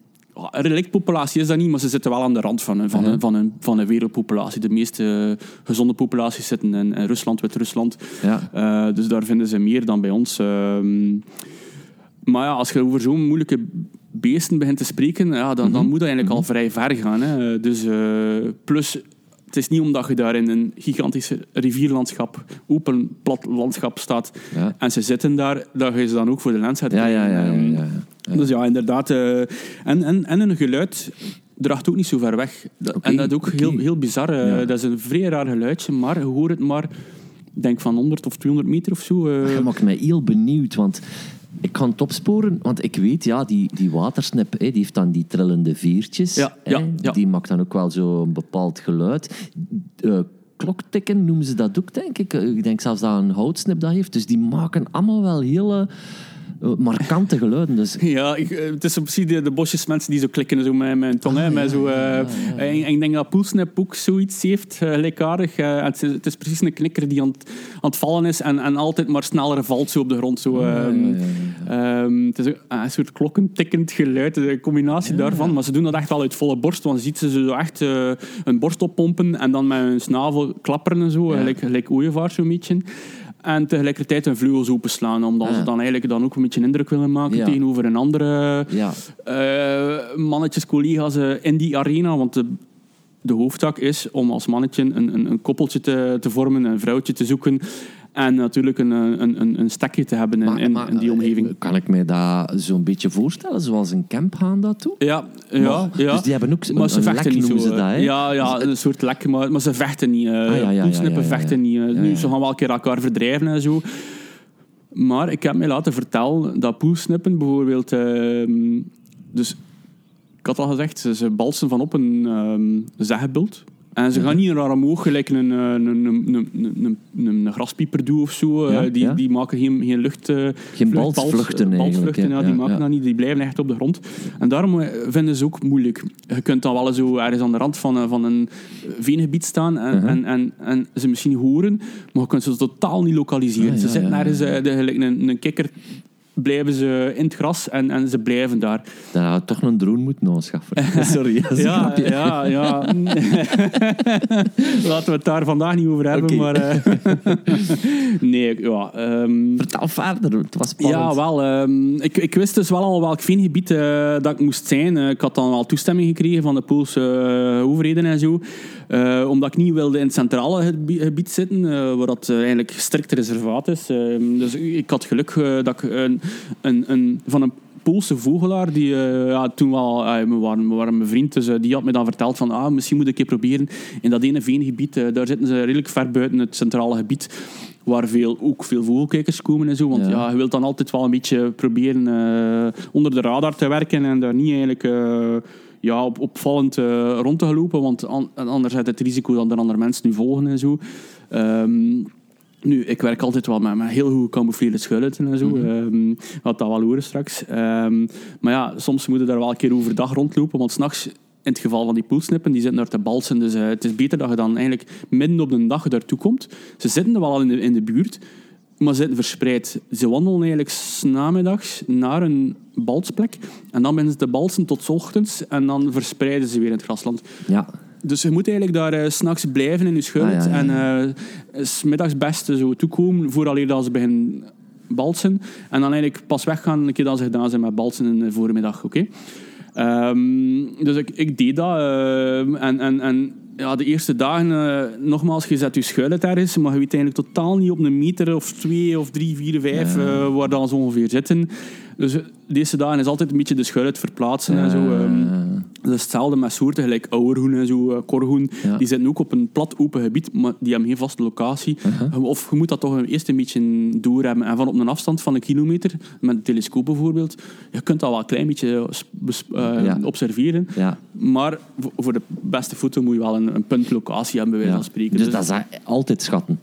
relictpopulatie is dat niet, maar ze zitten wel aan de rand van een, van een, van een, van een wereldpopulatie. De meeste eh, gezonde populaties zitten in, in Rusland, Wit-Rusland. Ja. Uh, dus daar vinden ze meer dan bij ons. Um, maar ja, als je over zo'n moeilijke beesten begint te spreken, ja, dan, dan moet dat eigenlijk al vrij ver gaan. Hè. Dus, uh, plus, het is niet omdat je daar in een gigantisch rivierlandschap, open plat landschap staat Ja. en ze zitten daar, dat je ze dan ook voor de lens hebt. Ja, ja, ja. ja, ja, ja. Dus ja, inderdaad. Uh, en, en, en een geluid draagt ook niet zo ver weg. Dat, en dat is ook heel, heel bizar. Uh, Ja. Dat is een vrij raar geluidje, maar je hoort het maar, ik denk van 100 of 200 meter of zo. uh. Je maakt mij heel benieuwd, want ik kan het opsporen, want ik weet, ja, die, die watersnip, hè, die heeft dan die trillende veertjes. Ja, hè, ja, ja. Die maakt dan ook wel zo'n bepaald geluid. Eh, kloktikken noemen ze dat ook, denk ik. Eh, Ik denk zelfs dat een houtsnip dat heeft. Dus die maken allemaal wel hele markante geluiden. Dus Ja, ik, eh, het is zo precies de, de bosjes mensen die zo klikken zo met mijn tong. hè, met zo, eh, En, en ik denk dat Poelsnap ook zoiets heeft, eh, gelijkaardig. Het, is, het is precies een knikker die aan het, aan het vallen is en, en altijd maar sneller valt zo op de grond. Zo, ja, ehm. Ehm, het is een, een soort klokkentikkend geluid, een combinatie daarvan. Maar ze doen dat echt wel uit volle borst, want je ziet ze zo echt eh, een borst oppompen en dan met hun snavel klapperen en zo, gelijk, gelijk ooievaars zo'n beetje. En tegelijkertijd hun vleugels openslaan, omdat Ja. ze dan eigenlijk dan ook een beetje indruk willen maken Ja. tegenover een andere Ja. eh, mannetjes, collega's eh, in die arena. Want de, de hoofdtak is om als mannetje een, een, een koppeltje te, te vormen, een vrouwtje te zoeken. En natuurlijk een, een, een, een stekje te hebben in, Maar- in, maar, in die omgeving. eh, Kan ik mij dat zo'n beetje voorstellen? Zoals een camp gaan dat toe? Ja, ja, Maar- ja. Dus die hebben ook maar een, ze een vechten lek, niet zo. ze dat, eh? Ja, ja, een soort lek, maar, maar ze vechten niet. eh Ah, ja, ja, ja, vechten niet. eh. Nu, ze gaan wel een keer elkaar verdrijven en zo. Maar ik heb mij laten vertellen dat poelsnippen bijvoorbeeld... ehm, dus, ik had al gezegd, ze, balsen van op een ehm zeggenbult. En ze gaan niet naar omhoog gelijk een, eh, een, een, een, een, een, een graspieper doet of zo. Eh, Ja, die, ja. die maken geen, geen lucht... eh, Geen vlucht- balsvluchten bals- ja, die maken dat niet. Die blijven echt op de grond. En daarom vinden ze ook moeilijk. Je kunt dan wel eens zo ergens aan de rand van, een- van een veengebied staan en, Uh-huh. en, en, en ze misschien horen, maar je kunt ze totaal niet lokaliseren. Ze zitten ergens, de, gelijk een, een kikker, blijven ze in het gras en, en ze blijven daar. Dan had toch een drone moeten aanschaffen. Sorry, Ja, ja, ja. Laten we het daar vandaag niet over hebben, Oké. maar... eh, nee, ja... ehm, Vertel verder, het was spannend. Ja, wel. ehm, ik, ik wist dus wel al welk veengebied eh, dat ik moest zijn. Eh, ik had dan al toestemming gekregen van de Poolse overheden en zo. Omdat ik niet wilde in het centrale gebi- gebied zitten, waar dat eigenlijk strikt reservaat is. Ehm, dus ik had geluk dat ik een, een, een, van een Poolse vogelaar, die eh, ja, toen wel, eh, we, waren, we waren mijn vriend, dus eh, die had me dan verteld van ah, misschien moet ik een keer proberen in dat ene veengebied, daar zitten ze redelijk ver buiten het centrale gebied, waar veel, ook veel vogelkijkers komen en zo, want Ja. ja. je wilt dan altijd wel een beetje proberen onder de radar te werken en daar niet eigenlijk... ja, op, opvallend rond te lopen, want an- anders is het risico dat er andere mensen nu volgen en zo. Ehm, nu, ik werk altijd wel met, met heel goed camoufleerde schuilen en zo. Ehm, wat dat wel horen straks. Ehm, maar ja, soms moet je daar wel een keer overdag rondlopen, want s'nachts, in het geval van die poelsnippen, die zitten daar te balsen. Dus eh, het is beter dat je dan eigenlijk midden op de dag daartoe komt. Ze zitten er wel al in de, in de buurt, maar ze zitten verspreid. Ze wandelen eigenlijk 's namiddags naar een balsplek en dan beginnen ze te balsen tot 's ochtends en dan verspreiden ze weer in het grasland. Ja. Dus je moet eigenlijk daar eh, s s'nachts blijven in je schuil. Ah, ja, ja, ja. En eh, s middags best zo toekomen vooraleer dat ze beginnen balsen. En dan eigenlijk pas weggaan een keer dat ze gedaan zijn met balsen in de voormiddag. Oké? Ehm, dus ik, ik deed dat. eh, en en, en ja, de eerste dagen, eh, nogmaals, je zet je schuil uit ergens, maar je weet eigenlijk totaal niet op een meter of twee of drie, vier, vijf eh, waar dan ze ongeveer zitten. Dus eh, de eerste dagen is altijd een beetje de schuil uit verplaatsen en zo. ehm. Dat is hetzelfde met soorten, gelijk ouwerhoen en zo, eh, korhoen. Ja. Die zitten ook op een plat open gebied, maar die hebben geen vaste locatie. Uh-huh. Of je moet dat toch eerst een beetje doorhebben. En van op een afstand van een kilometer, met een telescoop bijvoorbeeld, je kunt dat wel een klein beetje eh, Ja. observeren. Ja. Maar voor- de beste foto moet je wel een, een puntlocatie hebben, bij wijze van spreken. Dus dat is altijd schatten.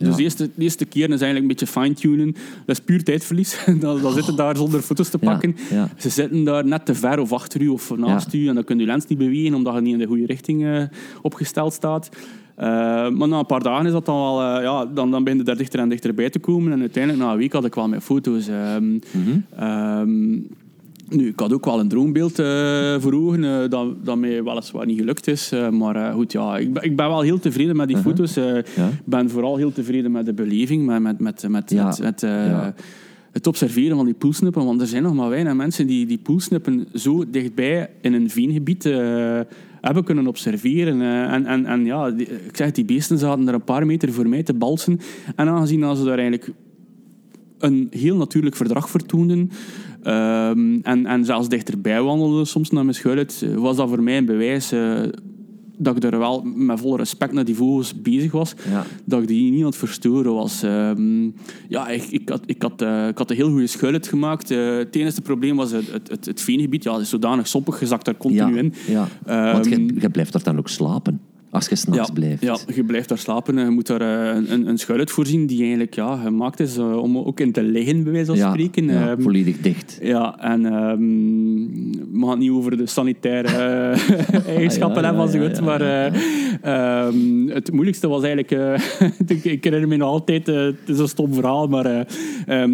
Ja. dus de eerste, de eerste keer is eigenlijk een beetje fine-tunen. Dat is puur tijdverlies. dan, dan zitten daar zonder foto's te pakken. ja. Ze zitten daar net te ver of achter u of naast u. En dan kun je je lens niet bewegen omdat je niet in de goede richting eh, opgesteld staat. Eh, maar na een paar dagen is dat dan wel... eh, ja, dan, dan ben je er dichter en dichterbij te komen. En uiteindelijk, na een week, had ik wel mijn foto's. ehm, ehm, nu, ik had ook wel een droombeeld eh, voor ogen, eh, dat, dat mij weliswaar niet gelukt is. eh, maar goed, ja, ik, ben- ik ben wel heel tevreden met die foto's. eh, Ja. Ik ben vooral heel tevreden met de beleving, met, met, met, met, Ja. met, met, Ja. het observeren van die poelsnippen. Want er zijn nog maar weinig mensen die die poelsnippen zo dichtbij in een veengebied hebben kunnen observeren. en, en, en ja, die- ik zeg, die beesten zaten er een paar meter voor mij te balsen. En aangezien dat ze daar eigenlijk een heel natuurlijk verdrag vertoonden. Ehm, en, en zelfs dichterbij wandelden soms naar mijn schuil uit, eh, was dat voor mij een bewijs eh, dat ik er wel met volle respect naar die vogels bezig was. Ja. Dat ik die niet aan het verstoren was. Ehm, ja, ik, ik, had, ik, had, eh, ik had een heel goede schuil uitgemaakt. Eh, het enige probleem was het, het, het, het veengebied. Ja, het is zodanig soppig, je zakt daar continu Ja. in. ja. Ehm, Want je, je blijft er dan ook slapen. Als je s'nachts ja, blijft. Ja, je blijft daar slapen. Je moet daar eh, een, een schuilhut voorzien die eigenlijk ja, gemaakt is eh, om ook in te liggen, bij wijze van Ja, spreken. ja, Ehm, volledig dicht. ja, en ehm we gaan het niet over de sanitaire eh, eigenschappen Ah, hebben hut, ja, maar eh, ehm, het moeilijkste was eigenlijk... ik, ik herinner me nog altijd, het is een stom verhaal, maar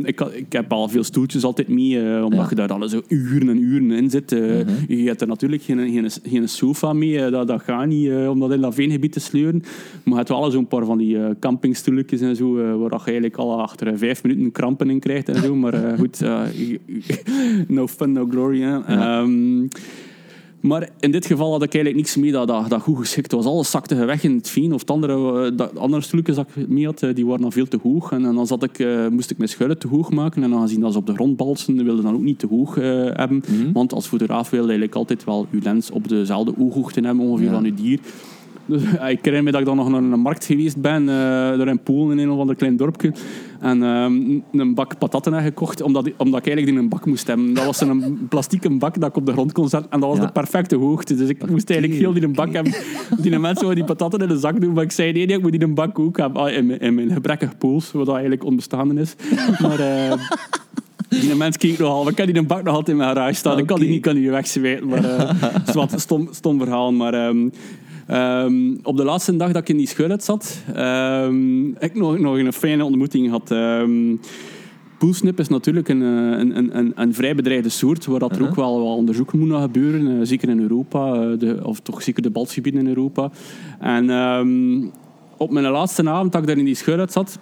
ik, ik heb al veel stoeltjes altijd mee, omdat je daar dan zo uren en uren in zit. Mhm. Je hebt er natuurlijk geen, geen, geen sofa mee, dat, dat gaat niet, eh, om dat in dat veengebied te sleuren. Maar je hebt wel zo'n paar van die campingstoeltjes en zo, eh, waar je eigenlijk al achter eh, vijf minuten krampen in krijgt en zo. Maar goed, no fun, no glory. Hè. Ja. Ehm, maar in dit geval had ik eigenlijk niks mee dat, dat, dat goed geschikt was. Alles zakte weg in het veen. Of het andere, dat andere stoeltjes dat ik mee had, die waren dan veel te hoog. En, en dan zat ik, moest ik mijn schuilen te hoog maken. En aangezien dat ze op de grond balsen, wilde dan ook niet te hoog hebben. Mhm. Want als fotograaf wil je eigenlijk altijd wel je lens op dezelfde ooghoogte hebben ongeveer Ja. van je dier. Dus, ik herinner me dat ik dan nog naar een markt geweest ben, eh daar in Polen, in een of ander klein dorpje. En ehm, een bak patatten heb gekocht, omdat, omdat ik eigenlijk die een bak moest hebben. Dat was een plastieke bak dat ik op de grond kon zetten. En dat was Ja. de perfecte hoogte. Dus ik moest eigenlijk heel die een bak hebben. Die mensen wouden die patatten in de zak doen, maar ik zei nee, nee ik moet die een bak ook hebben. Ah, in, mijn, in mijn gebrekkig pools, wat eigenlijk onbestaande is. Maar... eh, die mens keek nog al. Ik heb die een bak nog altijd in mijn garage staan. Ik kan die niet, kan die wegzwijten. Maar het is wat een stom, stom verhaal. Maar ehm, ehm, op de laatste dag dat ik in die schuilhut zat, ehm, heb ik nog, nog een fijne ontmoeting gehad. Ehm Poelsnip is natuurlijk een, eh, een, een, een, een vrij bedreigde soort, waar dat er Uh-huh. ook wel wat onderzoek moet naar gebeuren. eh, zeker in Europa, eh, de, of toch zeker de balsgebieden in Europa. En op mijn laatste avond dat ik daar in die schuilhut zat,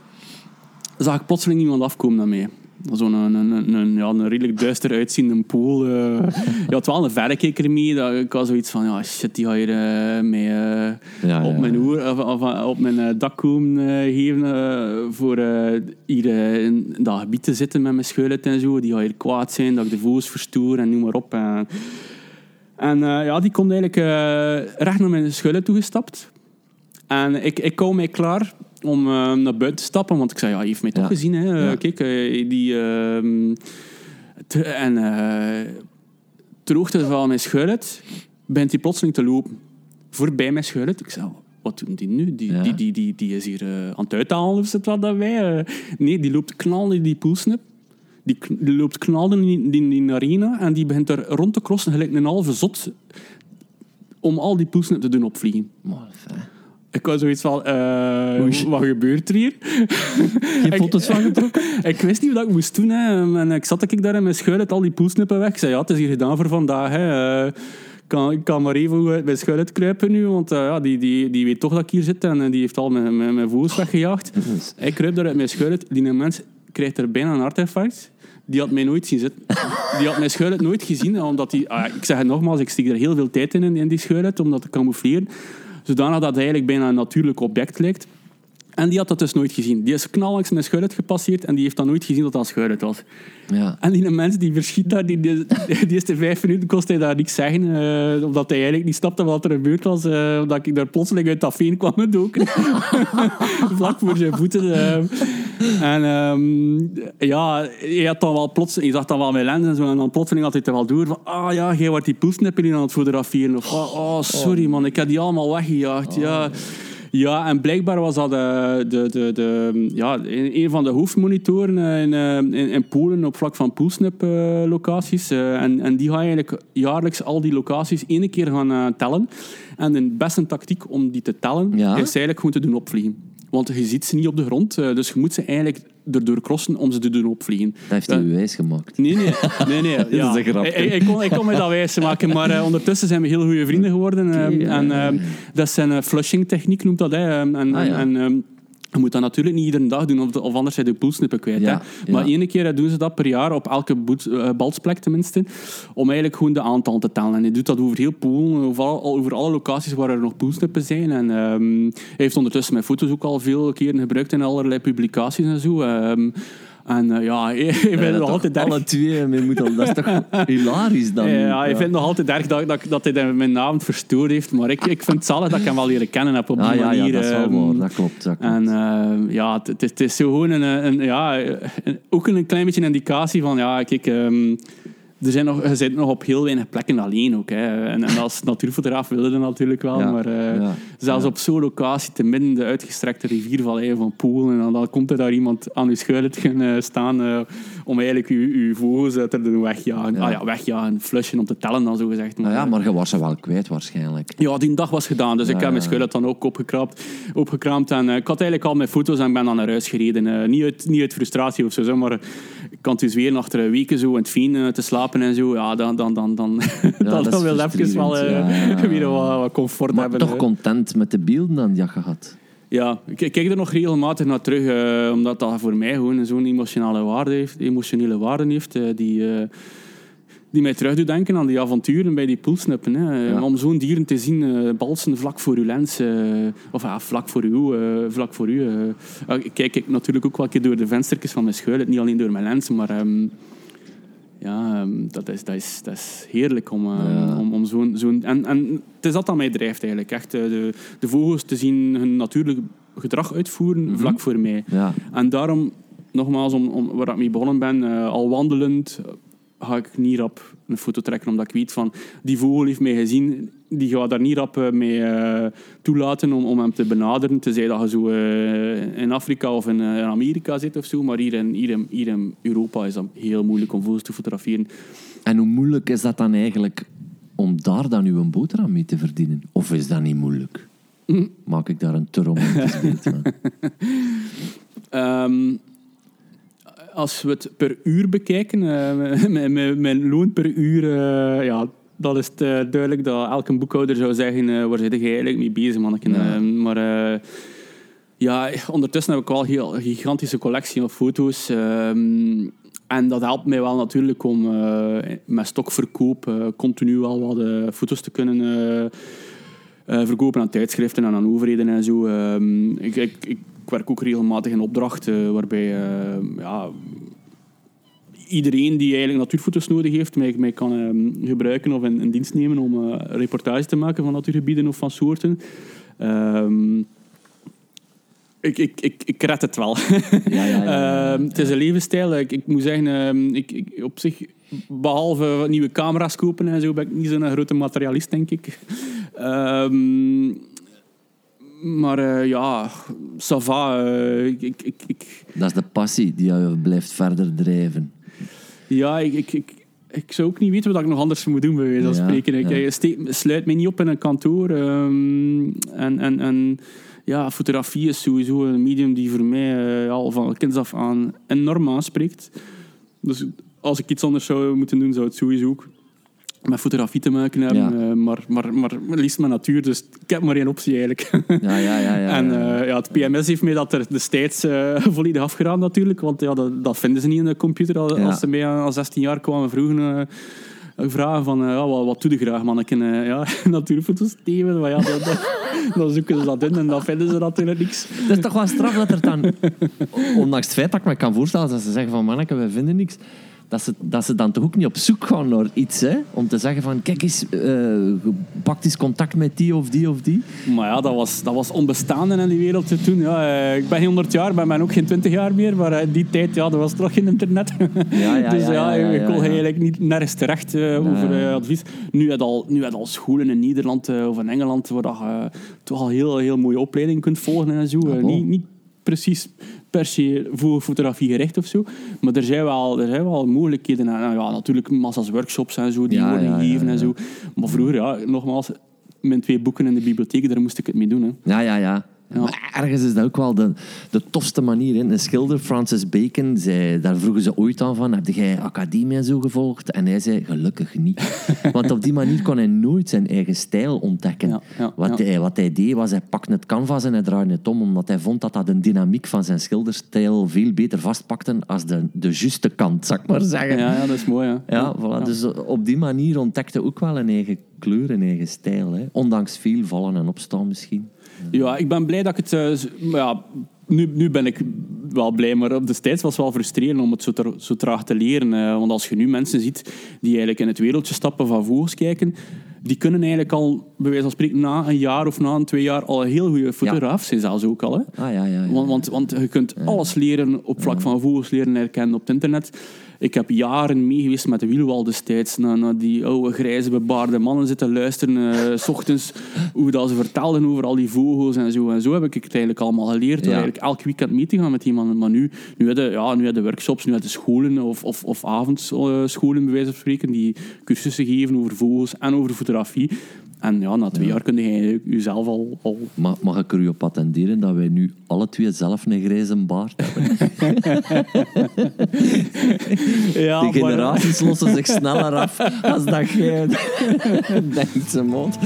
zag ik plotseling iemand afkomen naar mij. Zo'n een, een, een, een- ja, een redelijk duister uitziende pool. eh. Je had wel een verrekijker mee. Dat, ik had zoiets van, ja shit, die ga je eh, mee, eh, Ja, op, ja. mijn oer, of, of, eh, op mijn eh, dak komen eh, geven eh, voor eh, hier eh, in dat gebied te zitten met mijn schuilhut en zo. Die ga hier kwaad zijn, dat ik de vogels verstoor en noem maar op. En, en eh, ja, die komt eigenlijk eh, recht naar mijn schuilhut toegestapt. En ik, ik kou mij klaar om eh, naar buiten te stappen, want ik zei, ja, hij heeft mij toch gezien. Hè. Ja. Kijk, eh, die... ehm, te- en eh ter hoogte van mijn schuilhut begint hij plotseling te lopen. Voorbij mijn schuilhut. Ik zei, wat doen die nu? Die, Ja. die, die, die, die is hier eh, aan het uithalen of zit wat daarbij? Eh, nee, die loopt knallen in die poolsnip. Die, loopt knallen in die, arena en die begint er rond te crossen gelijk een halve zot om al die poolsnip te doen opvliegen. Fijn. Ik was zoiets van, eh, wat gebeurt er hier? Geen foto's van getrokken? ik wist niet wat ik moest doen. Hè. En ik zat ik daar in mijn schuilhut al die poelsnippen weg. Ik zei, ja, het is hier gedaan voor vandaag. Hè. Eh, ik kan, ik kan maar even uit mijn schuilhut kruipen nu, want eh, ja, die, die, die weet toch dat ik hier zit en die heeft al mijn, mijn, mijn vogels weggejaagd. Ik kruip daar uit mijn schuilhut. Die mens krijgt er bijna een hartinfarct. Die had mij nooit zien zitten. Die had mijn schuilhut nooit gezien, omdat die... ah, ik zeg het nogmaals, ik steek er heel veel tijd in, in die schuilhut, om dat te camoufleren. Zodanig dat het eigenlijk bijna een natuurlijk object lijkt. En die had dat dus nooit gezien. Die is knallangs mijn schuilhut gepasseerd en die heeft dan nooit gezien dat dat een schuilhut was. Ja. En die mens die verschiet daar, die, die, die eerste vijf minuten kost hij daar niks zeggen, eh, omdat hij eigenlijk niet snapte wat er gebeurd was, eh, omdat ik daar plotseling uit dat veen kwam gedoken. Vlak voor zijn voeten. eh. En ehm, ja, hij had dan wel plots, je zag dan wel mijn lens en zo, en dan plotseling had hij het wel door van, ah ja, jij wordt die poesnippen hier aan het fotograferen. Of, oh, oh, sorry man, ik heb die allemaal weggejaagd. Ja. Ja, en blijkbaar was dat eh, de, de, de, ja, een van de hoofdmonitoren eh, in, eh, in, in Polen op vlak van poolsnip-locaties. en, en die gaan eigenlijk jaarlijks al die locaties één keer gaan eh, tellen. En de beste tactiek om die te tellen Ja? is eigenlijk gewoon te doen opvliegen. Want je ziet ze niet op de grond, eh, dus je moet ze eigenlijk erdoor crossen om ze te doen opvliegen. Dat heeft hij Ja. u wijs gemaakt. Nee, nee. nee, nee ja. is een grapje. Ik, ik, kon, ik kon me dat wijs maken, maar eh, ondertussen zijn we heel goede vrienden geworden. eh, Oké, ja, en ja, eh, ja. dat is een eh, flushing techniek, noemt dat. Hè. En, en, Ah, ja. en, ehm, je moet dat natuurlijk niet iedere dag doen, of, of anders zijn de poelsnippen kwijt. Ja, hè. Maar ja. één keer eh, doen ze dat per jaar, op elke boet, eh, balsplek tenminste, om eigenlijk gewoon de aantal te tellen. En hij doet dat over heel Polen, over, al- over alle locaties waar er nog poelsnippen zijn. En ehm, hij heeft ondertussen mijn foto's ook al veel keren gebruikt in allerlei publicaties en zo. Ehm, en eh, ja, ik Ja, vind nog altijd erg. alle twee mee moeten. Dat is toch hilarisch dan? Ja, ik vind nog altijd erg dat, dat, dat hij mijn avond verstoord heeft. Maar ik, ik vind het zalig dat ik hem wel leren kennen heb op die Ah, ja, ja, manier. dat is wel ehm, waar. Dat klopt. Dat klopt. En eh, ja, het, het is, zo gewoon een, een, ja, een- ook een klein beetje een indicatie van, ja, kijk, ehm, er zijn nog, je zit nog op heel weinig plekken alleen ook. Hè. En, en als natuurfotograaf wilde dat natuurlijk wel, Ja, maar eh, ja, zelfs ja. op zo'n locatie, te midden de uitgestrekte riviervallei van Poel, en dan, dan komt er daar iemand aan uw schuilen te gaan eh, staan eh, om eigenlijk uw, uw vogels uit te doen wegjagen. Ja. Ah ja, wegjagen, flushen om te tellen dan zo gezegd. Nou ja, eh, maar je was ze wel kwijt waarschijnlijk. ja, die dag was gedaan, dus ik heb mijn schuilen dan ook opgekrapt, opgekraamd. En eh, ik had eigenlijk al mijn foto's en ben dan naar huis gereden. Eh, niet, uit, niet uit frustratie of zo, maar ik kan dus weer achter weken zo in het veen eh, te slapen en zo. Ja, dan, dan, dan, dan, dan, dan wil even wel weer wat, wat comfort Maar hebben. toch content met de beelden dan die je gehad. Ja, ik kijk er nog regelmatig naar terug, eh, omdat dat voor mij gewoon zo'n emotionele waarde heeft, emotionele waarde heeft, eh, die, eh, die mij terug doet denken aan die avonturen bij die poolsnippen. Hè. Ja. Om zo'n dieren te zien balsen vlak voor uw lens, of ja, vlak voor u, vlak voor u. kijk ik natuurlijk ook wel een keer door de venstertjes van mijn schuil, niet alleen door mijn lens, maar ehm, ja, ehm, dat, is, dat, is, dat is heerlijk om, eh, Ja. om, om zo'n... zo'n en, en het is dat dat mij drijft eigenlijk, echt eh, de, de vogels te zien hun natuurlijk gedrag uitvoeren vlak voor mij. Ja, En daarom, nogmaals, om, om, waar ik mee begonnen ben, eh, al wandelend ga ik niet rap een foto trekken, omdat ik weet van, die vogel heeft mij gezien, die gaat daar niet rap eh, mee eh, toelaten om, om hem te benaderen, tenzij dat je zo eh, in Afrika of in, in Amerika zit of zo, maar hier in, hier, in, hier in Europa is dat heel moeilijk om vogels te fotograferen. En hoe moeilijk is dat dan eigenlijk om daar dan uw boterham mee te verdienen? Of is dat niet moeilijk? Maak ik daar een te romantisch beeld van? Ehm, als we het per uur bekijken, mijn, mijn, mijn loon per uur, eh, ja, dat is het, eh, duidelijk dat elke boekhouder zou zeggen, eh, waar zit je eigenlijk mee bezig, manneken? Ja. Eh, maar ja, ondertussen heb ik wel heel, een gigantische collectie van foto's. ehm, en dat helpt mij wel natuurlijk om met stokverkoop continu wel wat foto's te kunnen verkopen aan tijdschriften en aan overheden en zo. Ehm, ik, ik, ik werk ook regelmatig in opdracht eh, waarbij eh, ja, iedereen die eigenlijk natuurfoto's nodig heeft, mij, mij kan ehm, gebruiken of in, in dienst nemen om eh reportages te maken van natuurgebieden of van soorten. Ehm, ik, ik, ik, ik red het wel. Ja, ja, ja, ja. Ehm, het is een levensstijl. Ik, ik moet zeggen, ik, ik, op zich, behalve nieuwe camera's kopen en zo, ben ik niet zo'n grote materialist, denk ik. Maar eh, ja, ça va. eh, ik, ik, ik, ik- Dat is de passie die je blijft verder drijven. ja, ik, ik, ik, ik zou ook niet weten wat ik nog anders moet doen, bij wijze van Ja, spreken. Ik ja. eh, steek- sluit mij niet op in een kantoor. ehm, en, en, en ja, fotografie is sowieso een medium die voor mij al van kinds af aan enorm aanspreekt. Dus als ik iets anders zou moeten doen, zou het sowieso ook met fotografie te maken hebben. Ja. eh, maar, maar, maar liefst met natuur, dus ik heb maar één optie eigenlijk. Ja, ja, ja. ja, En eh, ja, het PMS heeft mij dat er destijds eh, volledig afgeraden natuurlijk. Want ja, dat, dat vinden ze niet in de computer. Als, Ja. als ze mij aan 16 jaar kwamen vroegen, vragen van... ja, wat, wat doe je graag, manneken? Ja, natuurfoto's nemen. Maar ja, dan, dan, dan zoeken ze dat in en dan vinden ze natuurlijk niks. Het is toch wel straf dat er dan, ondanks het feit dat ik me kan voorstellen dat ze zeggen van manneke, wij vinden niks, dat ze, dat ze dan toch ook niet op zoek gaan naar iets, hè? Om te zeggen van, kijk eens, eh pak eens contact met die of die of die. Maar ja, dat was, dat was onbestaande in die wereld te toen. Ja, eh, ik ben geen 100 jaar, maar ben ook geen 20 jaar meer. Maar in die tijd, ja, er was toch geen internet. Ja, ja, dus ja, ik kon eigenlijk niet nergens terecht eh, over eh, advies. Nu had al, nu had al scholen in Nederland eh, of in Engeland waar je eh, toch al heel, heel mooie opleiding kunt volgen en zo. Ah, Eh, bon. niet, niet precies per se voor fotografie gericht of zo. Maar er zijn wel, er zijn wel mogelijkheden. En, nou ja, natuurlijk massa's workshops en zo die Ja, worden ja, gegeven en zo. Maar vroeger, ja, nogmaals, mijn twee boeken in de bibliotheek, daar moest ik het mee doen. Hè. Ja, ja, ja. Ja. Maar ergens is dat ook wel de, de tofste manier. Een schilder, Francis Bacon, zei, daar vroegen ze ooit aan van, heb jij academie en zo gevolgd? En hij zei, gelukkig niet. Want op die manier kon hij nooit zijn eigen stijl ontdekken. Ja, ja, wat. Hij, wat hij deed, was hij pakte het canvas en hij draaide het om, omdat hij vond dat dat de dynamiek van zijn schilderstijl veel beter vastpakte als de, de juiste kant, zou ik maar zeggen. Ja, ja, dat is mooi. Hè. Ja, voilà. Dus op die manier ontdekte ook wel een eigen kleur, een eigen stijl. Hè. Ondanks veel vallen en opstaan misschien. Ja, ik ben blij dat ik het... eh, ja, nu, nu ben ik wel blij, maar op destijds was het wel frustrerend om het zo, tra- zo traag te leren. eh, want als je nu mensen ziet die eigenlijk in het wereldje stappen van vogels kijken, die kunnen eigenlijk al, bij wijze van spreken, na een jaar of na een twee jaar al een heel goede fotograaf zijn zelfs ook al. Hè? Ah, ja, ja, ja. Want, want, want je kunt alles leren op vlak van vogels leren herkennen op het internet. Ik heb jaren meegeweest met de wielwal destijds. Naar, naar die oude grijze bebaarde mannen zitten luisteren. eh, s ochtends hoe dat ze vertelden over al die vogels en zo. En zo heb ik het eigenlijk allemaal geleerd. Door Ja. eigenlijk elk weekend mee te gaan met die mannen. Maar nu, nu hebben ja, nu de workshops, nu hebben de scholen of, of, of avondscholen, bij wijze van spreken, die cursussen geven over vogels en over fotografie. En ja, na twee jaar kun je jezelf al, al Mag, mag ik er u op attenderen dat wij nu alle twee zelf een grijze baard hebben? ja, De generaties lossen zich sneller af als dat jij denkt, ze mond.